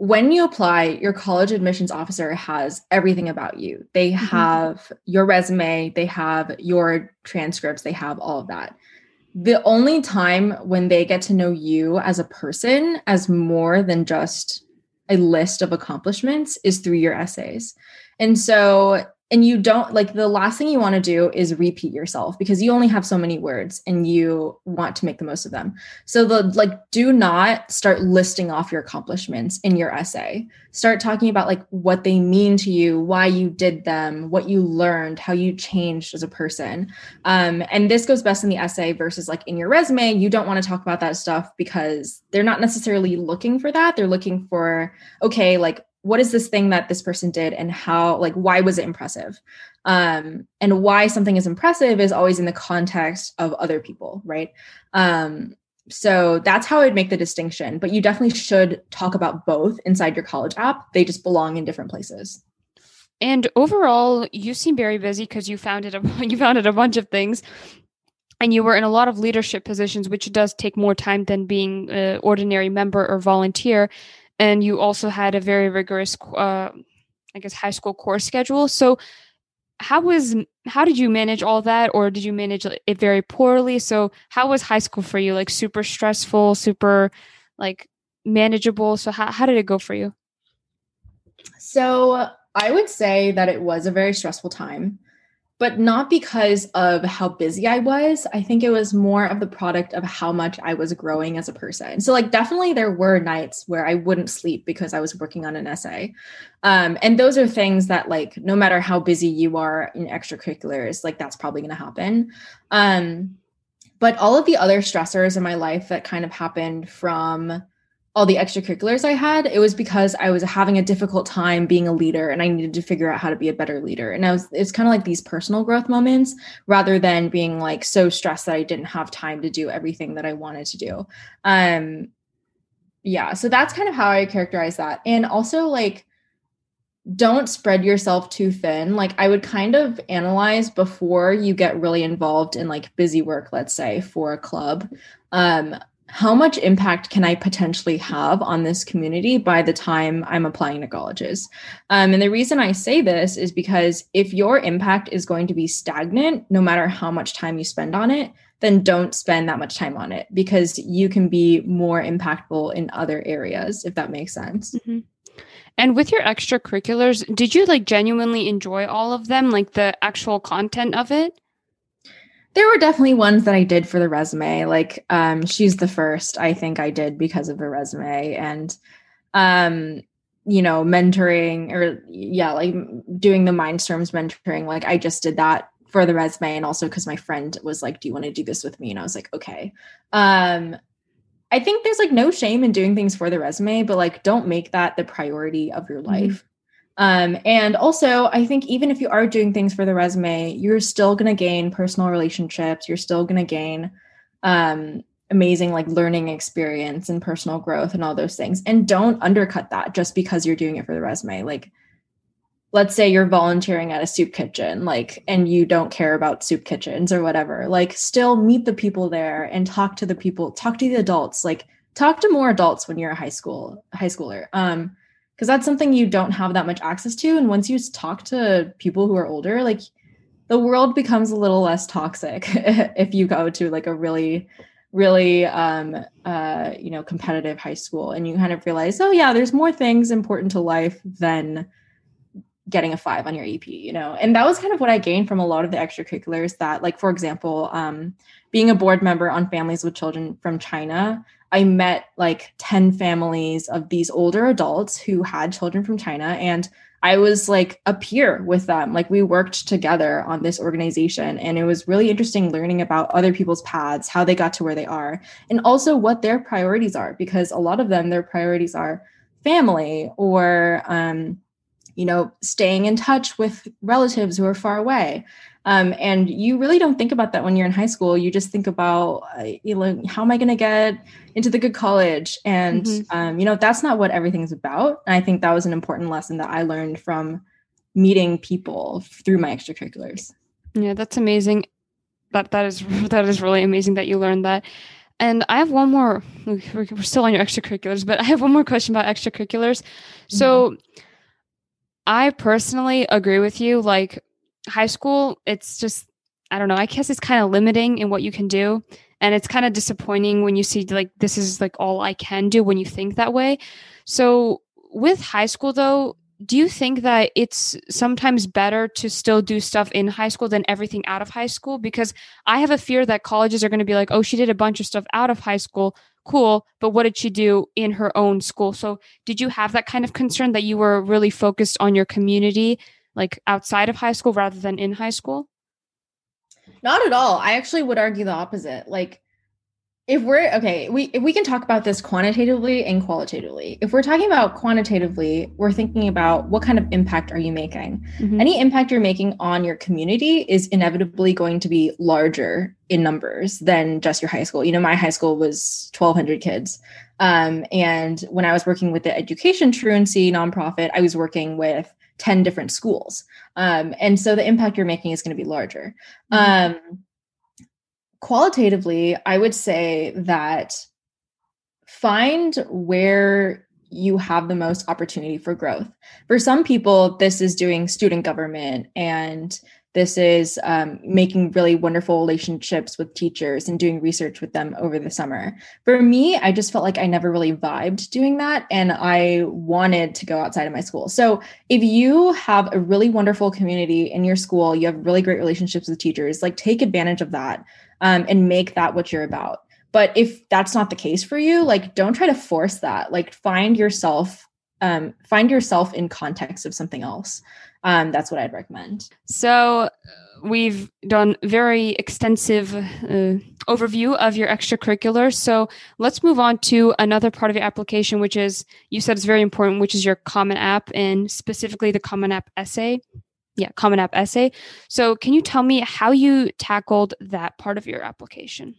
When you apply, your college admissions officer has everything about you. They mm-hmm. have your resume, they have your transcripts, they have all of that. The only time when they get to know you as a person as more than just a list of accomplishments is through your essays. And so and you don't like the last thing you want to do is repeat yourself because you only have so many words and you want to make the most of them. So the like do not start listing off your accomplishments in your essay. Start talking about like what they mean to you why you did them what you learned how you changed as a person. Um, and this goes best in the essay versus like in your resume. You don't want to talk about that stuff because they're not necessarily looking for that. They're looking for okay like what is this thing that this person did and how like why was it impressive? Um and why something is impressive is always in the context of other people right? Um so that's how i'd make the distinction but you definitely should talk about both inside your college app. They just belong in different places. And overall you seem very busy because you founded a you founded a bunch of things and you were in a lot of leadership positions which does take more time than being an ordinary member or volunteer and you also had a very rigorous uh, i guess high school course schedule. So how was how did you manage all that? Or did you manage it very poorly? So how was high school for you? Like super stressful super like manageable? So how, how did it go for you? So i would say that it was a very stressful time but not because of how busy I was. I think it was more of the product of how much I was growing as a person. So, like, definitely there were nights where I wouldn't sleep because I was working on an essay. Um, and those are things that, like, no matter how busy you are in extracurriculars, like, that's probably going to happen. Um, but all of the other stressors in my life that kind of happened from all the extracurriculars I had, it was because I was having a difficult time being a leader and I needed to figure out how to be a better leader. And I was it's kind of like these personal growth moments rather than being like so stressed that I didn't have time to do everything that I wanted to do. Um yeah, so that's kind of how I characterize that. And also like don't spread yourself too thin. Like I would kind of analyze before you get really involved in like busy work, let's say for a club. Um, how much impact can I potentially have on this community by the time I'm applying to colleges? Um, and the reason I say this is because if your impact is going to be stagnant, no matter how much time you spend on it, then don't spend that much time on it because you can be more impactful in other areas, if that makes sense. Mm-hmm. And with your extracurriculars, did you like genuinely enjoy all of them, like the actual content of it? There were definitely ones that I did for the resume. Like um she's the first I think I did because of the resume and um you know mentoring or yeah like doing the mindstorms mentoring like I just did that for the resume and also cuz my friend was like do you want to do this with me and I was like okay. Um I think there's like no shame in doing things for the resume but like don't make that the priority of your mm-hmm. life. Um, and also, I think even if you are doing things for the resume, you're still going to gain personal relationships. You're still going to gain um, amazing like learning experience and personal growth and all those things. And don't undercut that just because you're doing it for the resume. Like, let's say you're volunteering at a soup kitchen, like, and you don't care about soup kitchens or whatever. Like, still meet the people there and talk to the people, talk to the adults. Like, talk to more adults when you're a high school high schooler. Um, because that's something you don't have that much access to and once you talk to people who are older like the world becomes a little less toxic if you go to like a really really um uh you know competitive high school and you kind of realize oh yeah there's more things important to life than getting a five on your AP you know? And that was kind of what i gained from a lot of the extracurriculars that like for example um being a board member on families with children from china I met like 10 families of these older adults who had children from China. And I was like a peer with them. Like we worked together on this organization. And it was really interesting learning about other people's paths, how they got to where they are, and also what their priorities are, because a lot of them, their priorities are family or, um, you know, staying in touch with relatives who are far away. Um, and you really don't think about that when you're in high school. You just think about, uh, you know, how am I going to get into the good college? And, mm-hmm. um, you know, that's not what everything's about. And I think that was an important lesson that I learned from meeting people through my extracurriculars. Yeah, that's amazing. That that is that is really amazing that you learned that. And I have one more. We're, still on your extracurriculars, but I have one more question about extracurriculars. So, mm-hmm. I personally agree with you. Like high school, it's just, I don't know, I guess it's kind of limiting in what you can do. And it's kind of disappointing when you see like this is like all I can do when you think that way. So with high school though, do you think that it's sometimes better to still do stuff in high school than everything out of high school? Because I have a fear that colleges are going to be like, oh, she did a bunch of stuff out of high school. Cool. But what did she do in her own school? So did you have that kind of concern that you were really focused on your community like outside of high school rather than in high school? Not at all. I actually would argue the opposite. Like if we're okay, we if we can talk about this quantitatively and qualitatively. If we're talking about quantitatively, we're thinking about what kind of impact are you making? Mm-hmm. Any impact you're making on your community is inevitably going to be larger in numbers than just your high school. You know, my high school was 1200 kids. Um, and when I was working with the education truancy nonprofit, I was working with 10 different schools. Um, and so the impact you're making is going to be larger. Mm-hmm. Um, qualitatively, I would say that find where you have the most opportunity for growth. For some people, this is doing student government and this is um, making really wonderful relationships with teachers and doing research with them over the summer. For me, I just felt like I never really vibed doing that. And I wanted to go outside of my school. So if you have a really wonderful community in your school, you have really great relationships with teachers, like take advantage of that um, and make that what you're about. But if that's not the case for you, like don't try to force that. Like find yourself um, find yourself in context of something else um, that's what I'd recommend. So we've done very extensive uh, overview of your extracurricular. So let's move on to another part of your application, which is you said it's very important, which is your Common App and specifically the Common App essay. Yeah, Common App essay. So can you tell me how you tackled that part of your application?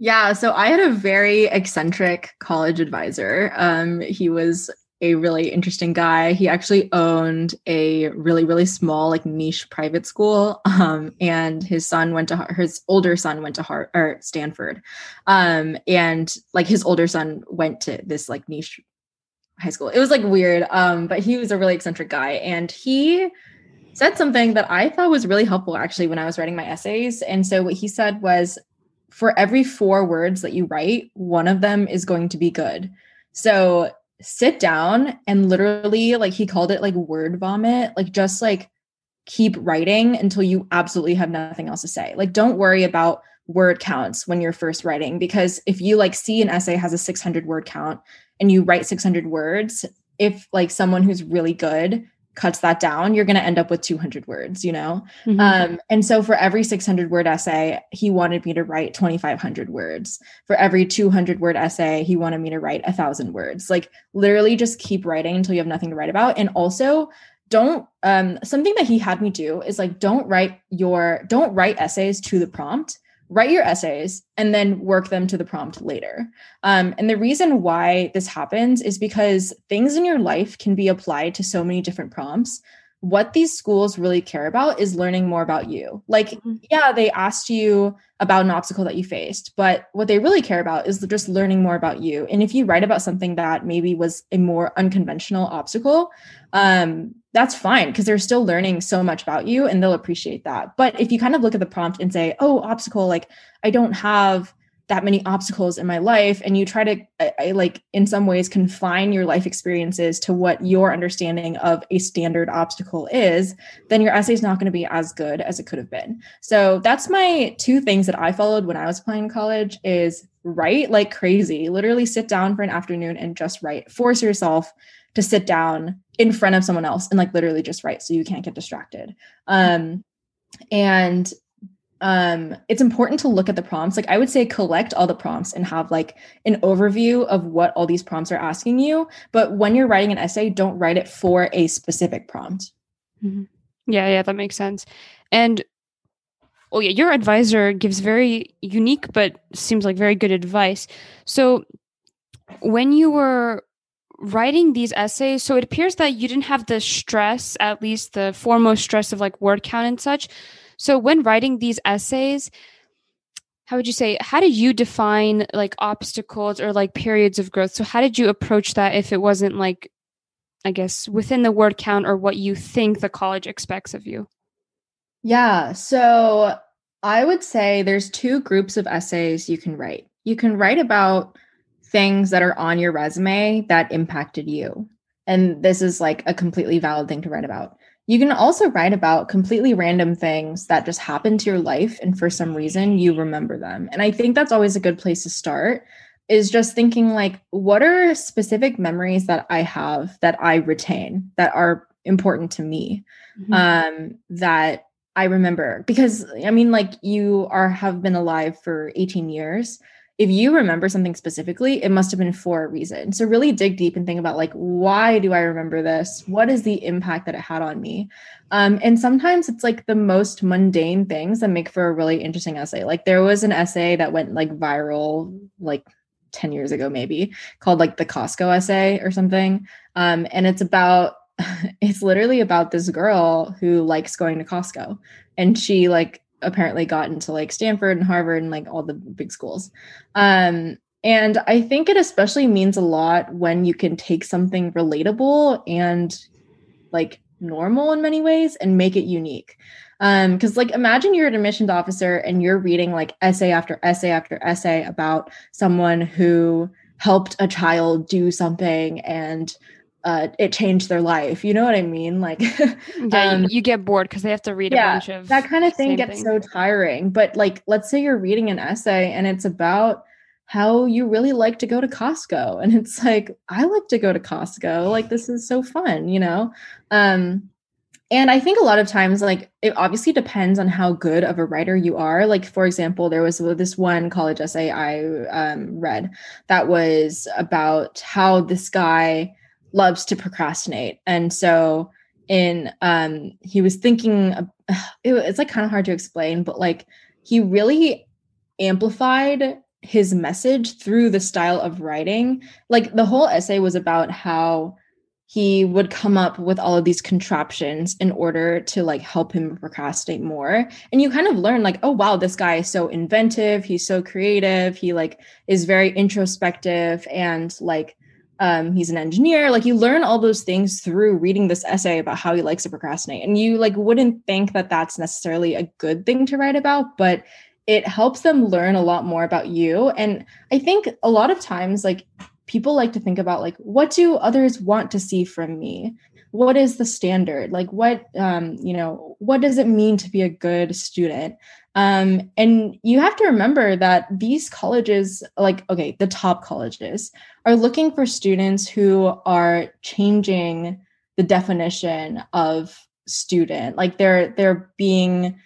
Yeah, so I had a very eccentric college advisor. Um, he was a really interesting guy. He actually owned a really, really small, like niche private school. Um, and his son went to his older son went to Hart or Stanford. Um, and like his older son went to this like niche high school. It was like weird. Um, but he was a really eccentric guy. And he said something that I thought was really helpful actually when I was writing my essays. And so what he said was for every four words that you write, one of them is going to be good. So sit down and literally like he called it like word vomit like just like keep writing until you absolutely have nothing else to say. Like don't worry about word counts when you're first writing because if you like see an essay has a 600 word count and you write 600 words if like someone who's really good cuts that down, you're going to end up with 200 words, you know? Mm-hmm. Um, and so for every 600 word essay, he wanted me to write 2,500 words. For every 200 word essay, he wanted me to write a thousand words. Like literally just keep writing until you have nothing to write about. And also, don't um something that he had me do is like don't write your don't write essays to the prompt write your essays and then work them to the prompt later. Um, and the reason why this happens is because things in your life can be applied to so many different prompts. What these schools really care about is learning more about you. Like, mm-hmm. yeah, they asked you about an obstacle that you faced, but what they really care about is just learning more about you. And if you write about something that maybe was a more unconventional obstacle, um, that's fine because they're still learning so much about you and they'll appreciate that. But if you kind of look at the prompt and say, oh, obstacle, like I don't have that many obstacles in my life and you try to I, I, like in some ways confine your life experiences to what your understanding of a standard obstacle is then your essay is not going to be as good as it could have been. So that's my two things that i followed when i was applying college is write like crazy. Literally sit down for an afternoon and just write. Force yourself to sit down in front of someone else and like literally just write so you can't get distracted. Um, and um it's important to look at the prompts. Like i would say collect all the prompts and have like an overview of what all these prompts are asking you. But when you're writing an essay don't write it for a specific prompt. Mm-hmm. yeah yeah that makes sense. And oh yeah your advisor gives very unique but seems like very good advice. So when you were writing these essays so it appears that you didn't have the stress at least the foremost stress of like word count and such so when writing these essays, how would you say how did you define like obstacles or like periods of growth? So how did you approach that if it wasn't like I guess within the word count or what you think the college expects of you? Yeah, so I would say there's two groups of essays you can write. You can write about things that are on your resume that impacted you. And this is like a completely valid thing to write about. You can also write about completely random things that just happened to your life and for some reason you remember them. And I think that's always a good place to start is just thinking like what are specific memories that I have that I retain that are important to me mm-hmm. um that I remember because I mean like you are have been alive for 18 years if you remember something specifically, it must have been for a reason. So really dig deep and think about like, why do I remember this? What is the impact that it had on me? Um, and sometimes it's like the most mundane things that make for a really interesting essay. Like there was an essay that went like viral, like 10 years ago, maybe called like the Costco essay or something. Um, and it's about, it's literally about this girl who likes going to Costco and she like apparently got into like Stanford and Harvard and like all the big schools. Um, and I think it especially means a lot when you can take something relatable and like normal in many ways and make it unique. Um, because like imagine you're an admissions officer and you're reading like essay after essay after essay about someone who helped a child do something and uh, it changed their life. You know what I mean? Like, yeah, um, you get bored because they have to read yeah, a bunch of that kind of thing gets thing. so tiring. But like, let's say you're reading an essay and it's about how you really like to go to Costco, and it's like, I like to go to Costco. Like, this is so fun, you know. Um, and I think a lot of times, like, it obviously depends on how good of a writer you are. Like, for example, there was this one college essay I um, read that was about how this guy loves to procrastinate. And so in um he was thinking it, it's like kind of hard to explain, but like he really amplified his message through the style of writing. Like the whole essay was about how he would come up with all of these contraptions in order to like help him procrastinate more and you kind of learn like oh wow this guy is so inventive he's so creative he like is very introspective and like um, he's an engineer like you learn all those things through reading this essay about how he likes to procrastinate. And you like wouldn't think that that's necessarily a good thing to write about but it helps them learn a lot more about you. And i think a lot of times like people like to think about like what do others want to see from me? What is the standard? Like what um you know what does it mean to be a good student um, and you have to remember that these colleges, like, okay, the top colleges, are looking for students who are changing the definition of student. Like they're they're being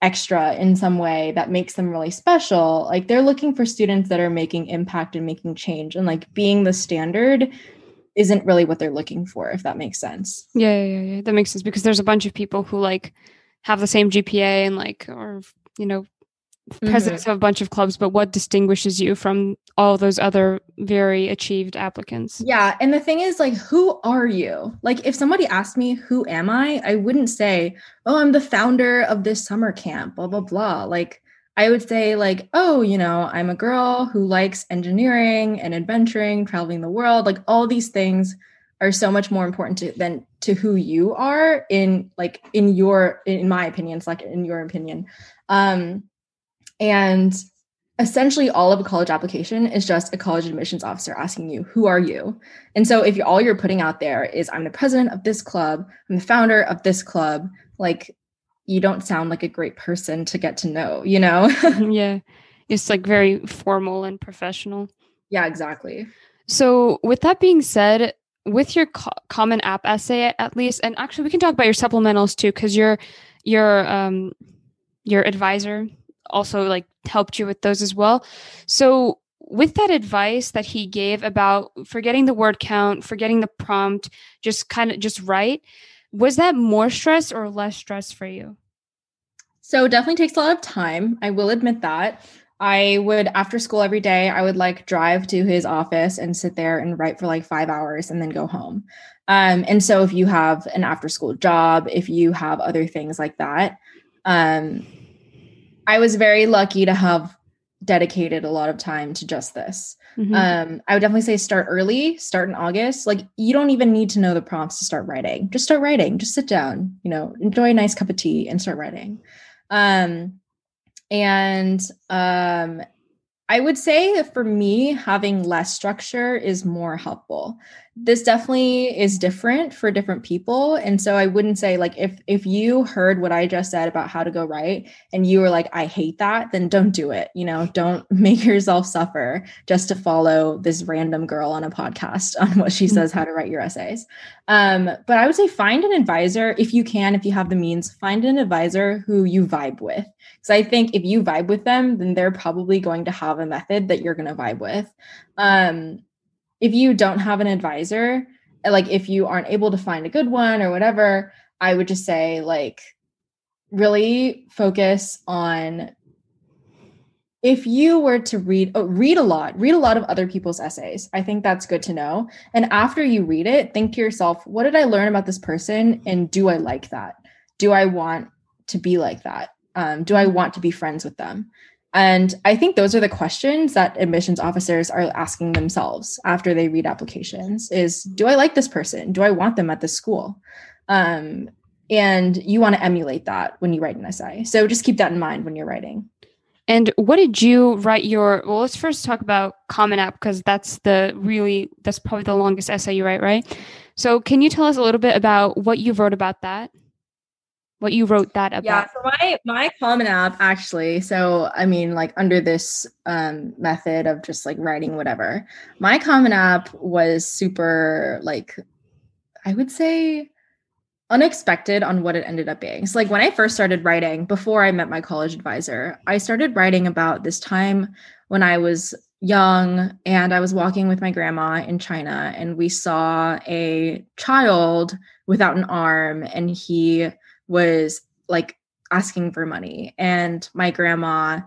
extra in some way that makes them really special. Like they're looking for students that are making impact and making change. And like being the standard isn't really what they're looking for, if that makes sense. Yeah, yeah, yeah. That makes sense because there's a bunch of people who like have the same GPA and like or you know presidents mm-hmm. of a bunch of clubs but what distinguishes you from all those other very achieved applicants? Yeah and the thing is like who are you? Like if somebody asked me who am i? I wouldn't say oh i'm the founder of this summer camp blah blah blah. Like i would say like oh you know i'm a girl who likes engineering and adventuring traveling the world like all these things are so much more important to, than to who you are in like in your in my opinion it's like in your opinion. Um, and essentially all of a college application is just a college admissions officer asking you who are you? And so if you're, all you're putting out there is i'm the president of this club. I'm the founder of this club like you don't sound like a great person to get to know you know? Yeah. It's like very formal and professional. Yeah exactly. So with that being said with your co- common app essay at least and actually we can talk about your supplementals too because your your um your advisor also like helped you with those as well. So with that advice that he gave about forgetting the word count forgetting the prompt just kind of just write was that more stress or less stress for you? So definitely takes a lot of time i will admit that I would, after school every day, I would like drive to his office and sit there and write for like five hours and then go home. Um, and so if you have an after school job, if you have other things like that, um, I was very lucky to have dedicated a lot of time to just this. Mm-hmm. Um, I would definitely say start early, start in August. Like you don't even need to know the prompts to start writing. Just start writing. Just sit down, you know, enjoy a nice cup of tea and start writing. Um, and um, I would say for me, having less structure is more helpful this definitely is different for different people. And so i wouldn't say like if if you heard what i just said about how to go right and you were like i hate that then don't do it you know? Don't make yourself suffer just to follow this random girl on a podcast on what she says how to write your essays. Um, but i would say find an advisor if you can if you have the means find an advisor who you vibe with. Because i think if you vibe with them then they're probably going to have a method that you're going to vibe with. Um, if you don't have an advisor, like if you aren't able to find a good one or whatever, I would just say like really focus on if you were to read oh, read a lot read a lot of other people's essays. I think that's good to know. And after you read it think to yourself what did i learn about this person and do i like that? Do i want to be like that? Um, do i want to be friends with them and I think those are the questions that admissions officers are asking themselves after they read applications is do I like this person? Do I want them at the school? Um, and you want to emulate that when you write an essay. So just keep that in mind when you're writing. And what did you write your well let's first talk about Common App because that's the really that's probably the longest essay you write, right? So can you tell us a little bit about what you wrote about that? What you wrote that about. Yeah, for my my common app actually. So I mean, like under this um, method of just like writing whatever, my common app was super like, I would say unexpected on what it ended up being. So like when I first started writing before I met my college advisor, I started writing about this time when I was young and I was walking with my grandma in China and we saw a child without an arm and he was like asking for money. And my grandma,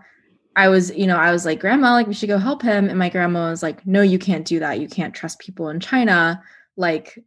I was, you know, I was like, Grandma, like we should go help him. And my grandma was like, No, you can't do that. You can't trust people in China. Like,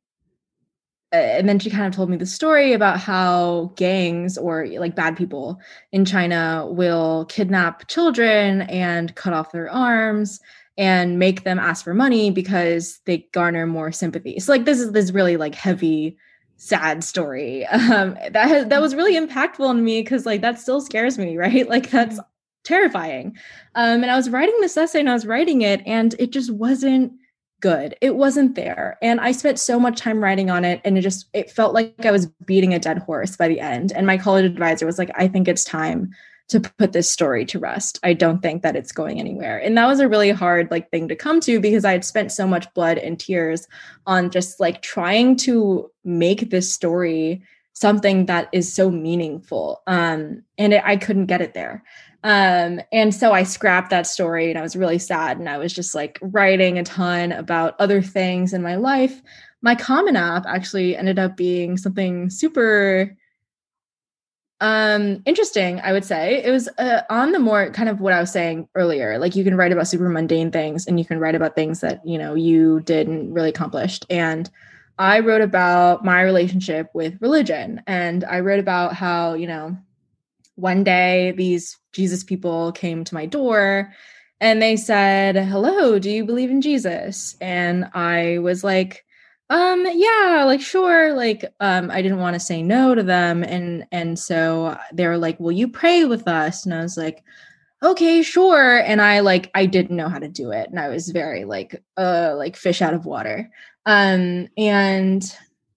and then she kind of told me the story about how gangs or like bad people in China will kidnap children and cut off their arms and make them ask for money because they garner more sympathy. So like this is this really like heavy sad story. Um that has that was really impactful on me because like that still scares me right? Like that's mm-hmm. terrifying. Um and i was writing this essay and i was writing it and it just wasn't good. It wasn't there. And i spent so much time writing on it and it just it felt like i was beating a dead horse by the end. And my college advisor was like i think it's time to put this story to rest. I don't think that it's going anywhere. And that was a really hard like thing to come to because I had spent so much blood and tears on just like trying to make this story something that is so meaningful. Um and it, I couldn't get it there. Um and so I scrapped that story and I was really sad and I was just like writing a ton about other things in my life. My common app actually ended up being something super um interesting i would say. It was uh, on the more kind of what i was saying earlier like you can write about super mundane things and you can write about things that you know you didn't really accomplished and i wrote about my relationship with religion and i wrote about how you know one day these jesus people came to my door and they said hello do you believe in jesus? And i was like um yeah like sure like um i didn't want to say no to them and and so they were like will you pray with us? And i was like okay sure and i like i didn't know how to do it and i was very like uh like fish out of water. Um and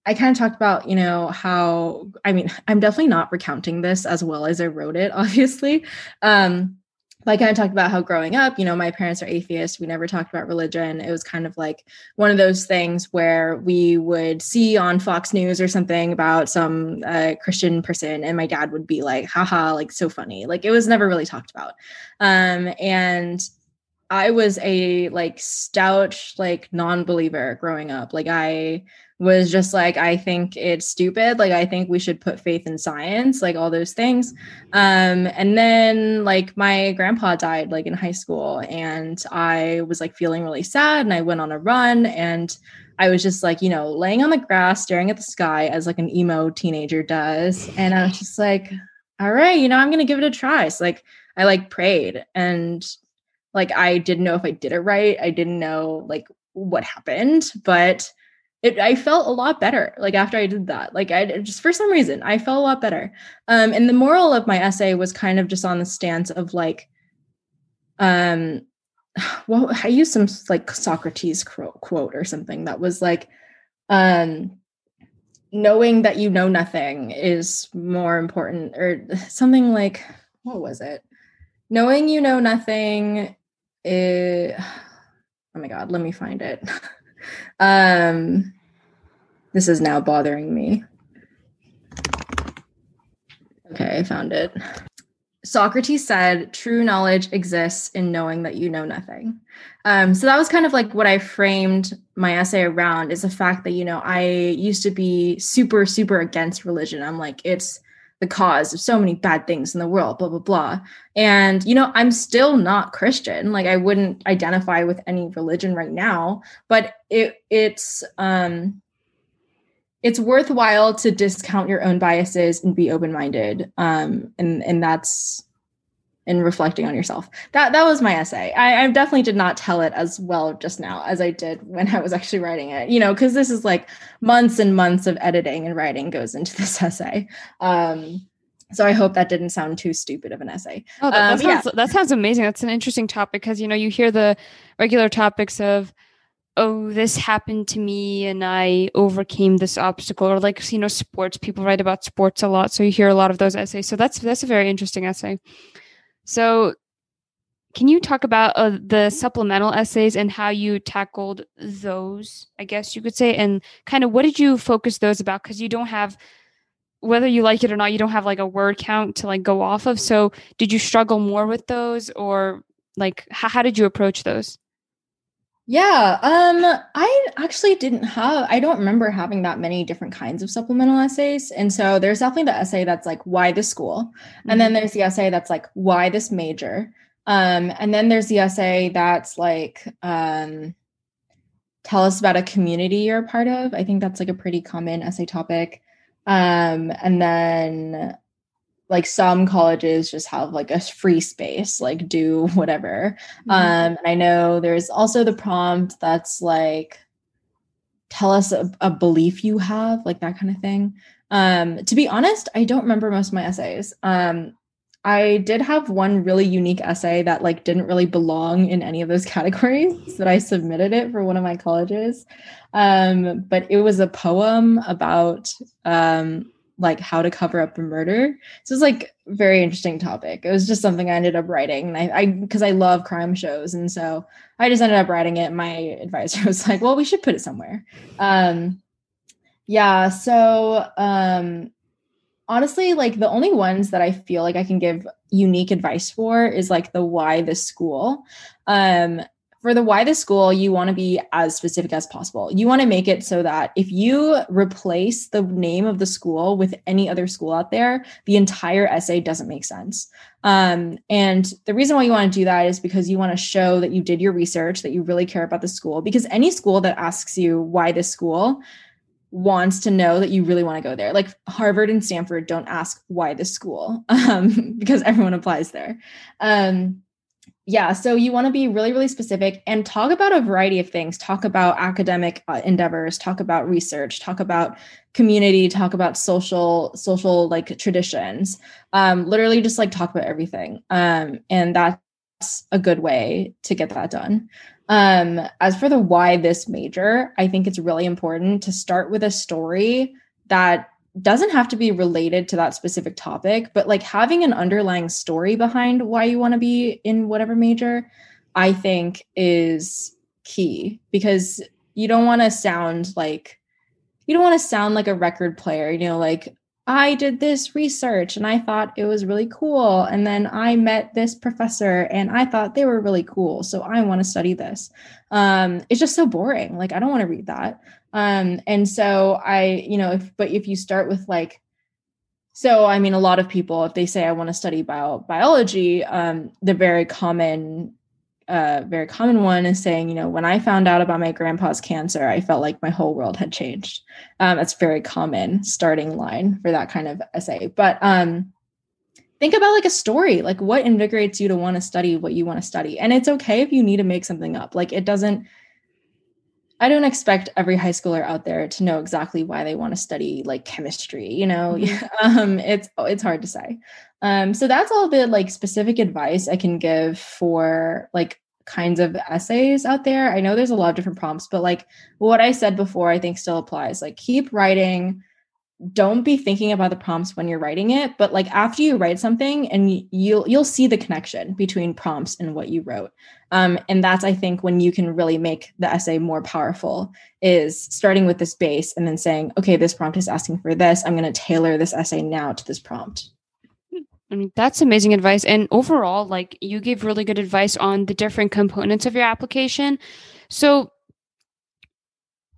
i kind of talked about you know how i mean i'm definitely not recounting this as well as i wrote it obviously. Um I kind of talked about how growing up, you know, my parents are atheists. We never talked about religion. It was kind of like one of those things where we would see on Fox News or something about some uh, Christian person, and my dad would be like, haha, like so funny. Like it was never really talked about. Um, and I was a like stout, like non believer growing up. Like I was just like i think it's stupid. Like i think we should put faith in science like all those things. Um and then like my grandpa died like in high school and i was like feeling really sad and i went on a run and i was just like you know laying on the grass staring at the sky as like an emo teenager does. And i was just like all right you know i'm gonna give it a try. So like i like prayed and like i didn't know if i did it right. I didn't know like what happened but it I felt a lot better like after I did that. Like I just for some reason I felt a lot better. Um and the moral of my essay was kind of just on the stance of like um well I used some like Socrates quote or something that was like um knowing that you know nothing is more important or something like what was it? Knowing you know nothing is oh my god, let me find it. Um, this is now bothering me. Okay, I found it. Socrates said, true knowledge exists in knowing that you know nothing. Um, so that was kind of like what I framed my essay around is the fact that, you know, I used to be super, super against religion. I'm like, it's the cause of so many bad things in the world, blah, blah, blah. And, you know, I'm still not Christian. Like I wouldn't identify with any religion right now, but it it's um it's worthwhile to discount your own biases and be open-minded. Um and and that's and reflecting on yourself. That that was my essay. I, I, definitely did not tell it as well just now as I did when I was actually writing it. You know, because this is like months and months of editing and writing goes into this essay. Um, so I hope that didn't sound too stupid of an essay. Oh, that, um, that sounds yeah. that sounds amazing. That's an interesting topic because you know you hear the regular topics of oh this happened to me and i overcame this obstacle or like you know sports people write about sports a lot so you hear a lot of those essays so that's that's a very interesting essay so, can you talk about uh, the supplemental essays and how you tackled those, I guess you could say, and kind of what did you focus those about? Because you don't have, whether you like it or not, you don't have like a word count to like go off of. So, did you struggle more with those or like how, how did you approach those? Yeah, um I actually didn't have I don't remember having that many different kinds of supplemental essays. And so there's definitely the essay that's like why the school. Mm-hmm. And then mm-hmm. there's the essay that's like why this major. Um and then there's the essay that's like um tell us about a community you're a part of. I think that's like a pretty common essay topic. Um and then like some colleges just have like a free space like do whatever. Mm-hmm. um and i know there's also the prompt that's like tell us a, a, belief you have like that kind of thing. Um to be honest i don't remember most of my essays. Um i did have one really unique essay that like didn't really belong in any of those categories that i submitted it for one of my colleges. Um but it was a poem about um like how to cover up a murder. So it's like very interesting topic. It was just something I ended up writing. And I, I because I love crime shows. And so I just ended up writing it. My advisor was like, well, we should put it somewhere. Um yeah, so um honestly, like the only ones that I feel like I can give unique advice for is like the why the school. Um for the why the school, you want to be as specific as possible. You want to make it so that if you replace the name of the school with any other school out there, the entire essay doesn't make sense. Um, and the reason why you want to do that is because you want to show that you did your research, that you really care about the school. Because any school that asks you why this school wants to know that you really want to go there. Like Harvard and Stanford don't ask why this school um, because everyone applies there. Um, yeah so you want to be really really specific and talk about a variety of things. Talk about academic uh, endeavors talk about research talk about community talk about social social like traditions. Um literally just like talk about everything um and that's a good way to get that done. Um as for the why this major i think it's really important to start with a story that doesn't have to be related to that specific topic, but like having an underlying story behind why you want to be in whatever major, I think is key because you don't want to sound like you don't want to sound like a record player, you know, like I did this research and I thought it was really cool. And then I met this professor and I thought they were really cool. So I want to study this. Um, it's just so boring. Like, I don't want to read that. Um, and so I, you know, if, but if you start with like, so I mean, a lot of people, if they say I want to study bio biology, um, the very common a very common one is saying, you know, when I found out about my grandpa's cancer, I felt like my whole world had changed. Um, that's very common starting line for that kind of essay. But um, think about like a story, like what invigorates you to want to study what you want to study. And it's okay if you need to make something up. Like it doesn't, I don't expect every high schooler out there to know exactly why they want to study like chemistry, you know, mm-hmm. um, it's, it's hard to say. Um, so that's all the like specific advice I can give for like kinds of essays out there. I know there's a lot of different prompts, but like what I said before, I think still applies. Like keep writing. Don't be thinking about the prompts when you're writing it, but like after you write something and you'll you'll see the connection between prompts and what you wrote. Um, and that's I think when you can really make the essay more powerful is starting with this base and then saying, okay, this prompt is asking for this. I'm going to tailor this essay now to this prompt. I mean, that's amazing advice. And overall, like you gave really good advice on the different components of your application. So,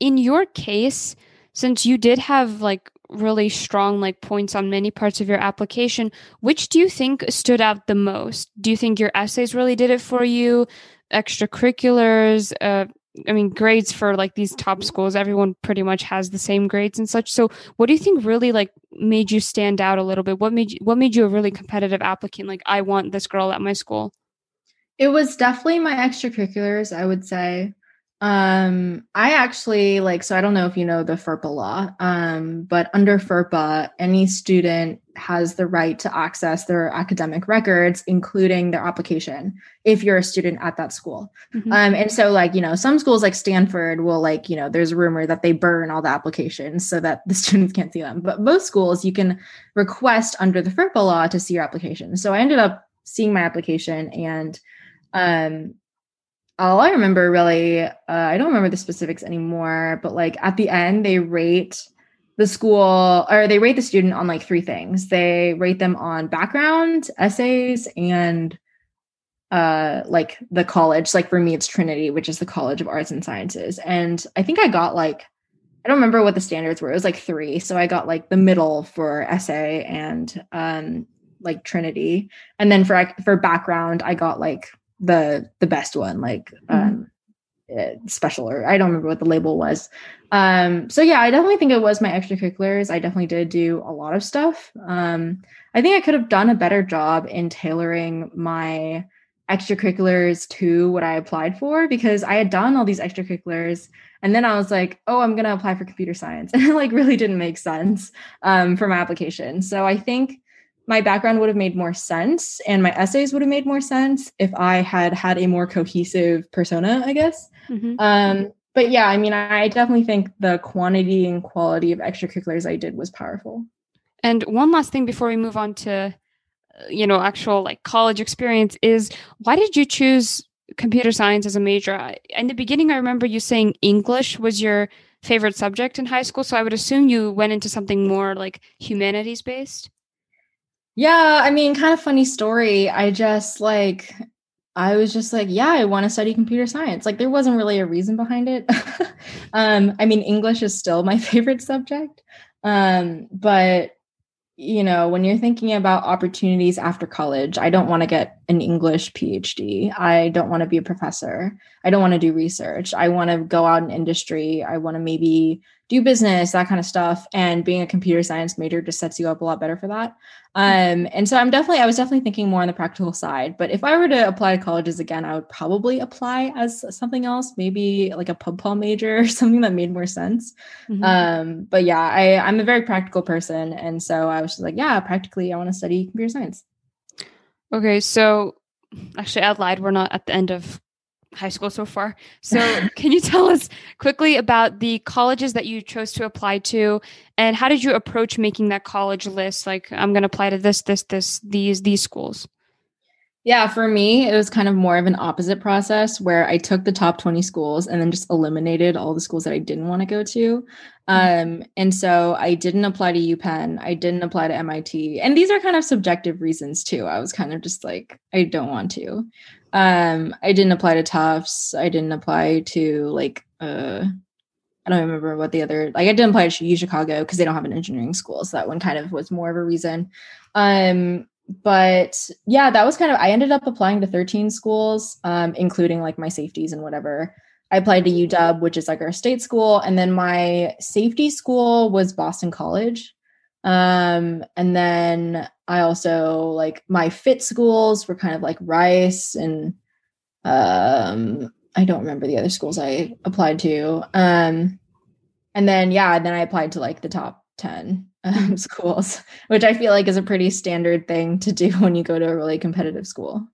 in your case, since you did have like really strong like points on many parts of your application, which do you think stood out the most? Do you think your essays really did it for you? Extracurriculars, uh, I mean, grades for like these top schools, everyone pretty much has the same grades and such. So, what do you think really like made you stand out a little bit? What made you, what made you a really competitive applicant? Like, I want this girl at my school. It was definitely my extracurriculars, I would say. Um, I actually like, so I don't know if you know the FERPA law, um, but under FERPA, any student has the right to access their academic records, including their application, if you're a student at that school. Mm-hmm. Um, and so, like, you know, some schools like Stanford will, like, you know, there's a rumor that they burn all the applications so that the students can't see them. But most schools, you can request under the FERPA law to see your application. So I ended up seeing my application and um all I remember really, uh, I don't remember the specifics anymore, but like at the end, they rate the school or they rate the student on like three things. They rate them on background, essays, and uh like the college. Like for me, it's Trinity, which is the College of Arts and Sciences. And I think I got like I don't remember what the standards were. It was like three. So I got like the middle for essay and um like Trinity. And then for for background, I got like the the best one, like mm-hmm. um, eh, special or I don't remember what the label was. Um, so yeah, I definitely think it was my extracurriculars. I definitely did do a lot of stuff. Um, I think I could have done a better job in tailoring my extracurriculars to what I applied for because I had done all these extracurriculars and then I was like, oh, I'm gonna apply for computer science. And it like really didn't make sense um, for my application. So I think my background would have made more sense and my essays would have made more sense if I had had a more cohesive persona, I guess. Mm-hmm. Um, but yeah, I mean, I definitely think the quantity and quality of extracurriculars I did was powerful. And one last thing before we move on to, uh, you know, actual like college experience is why did you choose computer science as a major? In the beginning, I remember you saying English was your favorite subject in high school. So I would assume you went into something more like humanities based. Yeah, I mean, kind of funny story. I just like I was just like, yeah, I want to study computer science. Like there wasn't really a reason behind it. um, I mean, English is still my favorite subject. Um, but you know, when you're thinking about opportunities after college, I don't want to get an English PhD. I don't want to be a professor. I don't want to do research. I want to go out in industry. I want to maybe do business, that kind of stuff. And being a computer science major just sets you up a lot better for that. Um, and so I'm definitely, I was definitely thinking more on the practical side. But if I were to apply to colleges again, I would probably apply as something else, maybe like a pub pol major or something that made more sense. Mm-hmm. Um, but yeah, I, I'm a very practical person. And so I was just like, yeah, practically, I want to study computer science. Okay. So actually, I lied. We're not at the end of high school so far. So, can you tell us quickly about the colleges that you chose to apply to and how did you approach making that college list? Like, I'm going to apply to this, this, this, these, these schools. Yeah, for me, it was kind of more of an opposite process where I took the top 20 schools and then just eliminated all the schools that I didn't want to go to. Mm-hmm. Um, and so I didn't apply to UPenn, I didn't apply to MIT. And these are kind of subjective reasons too. I was kind of just like, I don't want to. Um, I didn't apply to Tufts, I didn't apply to like, uh, I don't remember what the other like I didn't apply to U Chicago because they don't have an engineering school. So that one kind of was more of a reason. Um, but yeah, that was kind of I ended up applying to 13 schools, um, including like my safeties and whatever. I applied to UW, which is like our state school, and then my safety school was Boston College. Um, and then I also like my fit schools were kind of like Rice and um I don't remember the other schools I applied to. Um and then yeah, then I applied to like the top 10 um, schools, which I feel like is a pretty standard thing to do when you go to a really competitive school.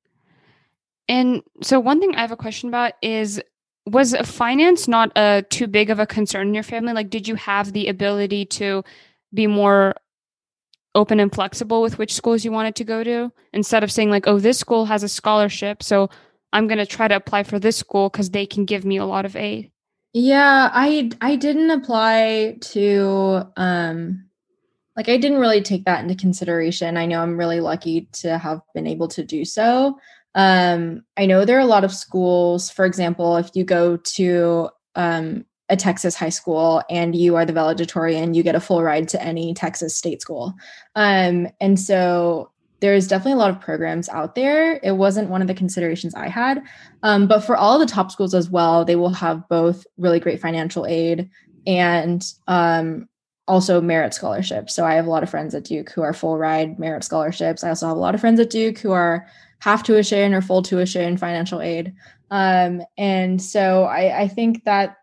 And so, one thing I have a question about is was finance not a uh, too big of a concern in your family? Like, did you have the ability to be more open and flexible with which schools you wanted to go to instead of saying like, "Oh, this school has a scholarship, so I'm going to try to apply for this school because they can give me a lot of aid." Yeah, I I didn't apply to um like I didn't really take that into consideration. I know I'm really lucky to have been able to do so. Um, I know there are a lot of schools, for example, if you go to um, a Texas high school and you are the valedictorian, you get a full ride to any Texas state school. Um, and so there's definitely a lot of programs out there. It wasn't one of the considerations I had. Um, but for all the top schools as well, they will have both really great financial aid and um, also merit scholarships. So I have a lot of friends at Duke who are full ride merit scholarships. I also have a lot of friends at Duke who are half tuition or full tuition financial aid. Um, and so I, I think that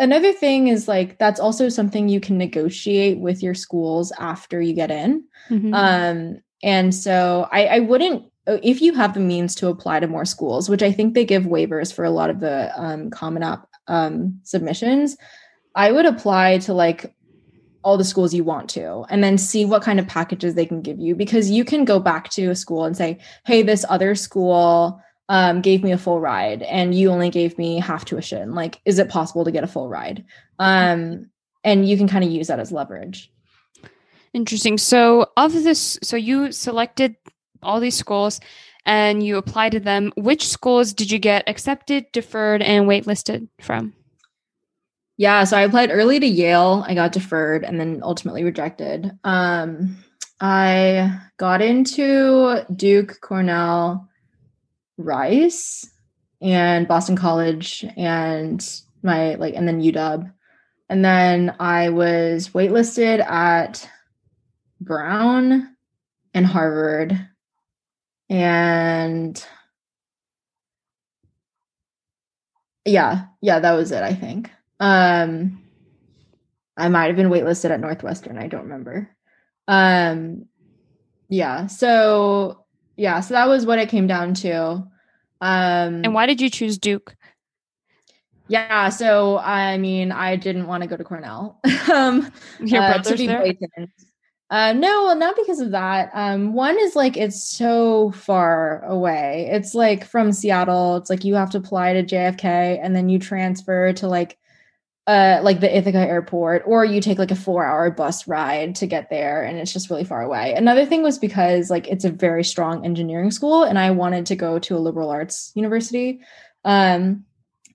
another thing is like that's also something you can negotiate with your schools after you get in. Mm-hmm. Um, and so I, I wouldn't if you have the means to apply to more schools, which I think they give waivers for a lot of the um, Common App um, submissions, I would apply to like all the schools you want to and then see what kind of packages they can give you because you can go back to a school and say hey this other school um, gave me a full ride and you only gave me half tuition. Like is it possible to get a full ride? Um, and you can kind of use that as leverage. Interesting. So of this so you selected all these schools and you applied to them. Which schools did you get accepted deferred and waitlisted from? Yeah, so I applied early to Yale. I got deferred and then ultimately rejected. Um, I got into Duke, Cornell, Rice, and Boston College, and my like, and then UW. And then I was waitlisted at Brown and Harvard. And yeah, yeah, that was it, I think. Um, I might have been waitlisted at Northwestern. I don't remember. Um, yeah. So yeah. So that was what it came down to. Um, and why did you choose Duke? Yeah. So I mean, I didn't want to go to Cornell. um, Your uh, brother's there. Blatant. Uh, no, not because of that. Um, one is like it's so far away. It's like from Seattle. It's like you have to apply to JFK and then you transfer to like uh, like the Ithaca airport, or you take like a four hour bus ride to get there, and it's just really far away. Another thing was because like it's a very strong engineering school, and I wanted to go to a liberal arts university. Um,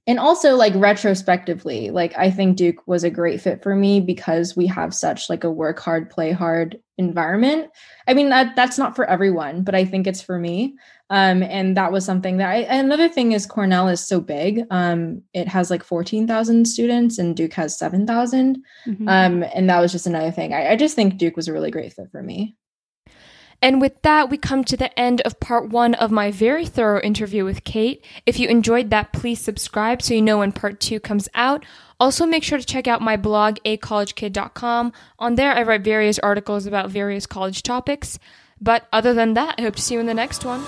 and also like retrospectively, like I think Duke was a great fit for me because we have such like a work hard, play hard environment. I mean that that's not for everyone, but I think it's for me. Um, and that was something that I, another thing is Cornell is so big. Um, it has like 14,000 students and Duke has 7,000. Mm-hmm. Um, and that was just another thing. I, I just think Duke was a really great fit for me. And with that, we come to the end of part one of my very thorough interview with Kate. If you enjoyed that, please subscribe so you know when part two comes out. Also, make sure to check out my blog, acollegekid.com. On there, I write various articles about various college topics. But other than that, I hope to see you in the next one.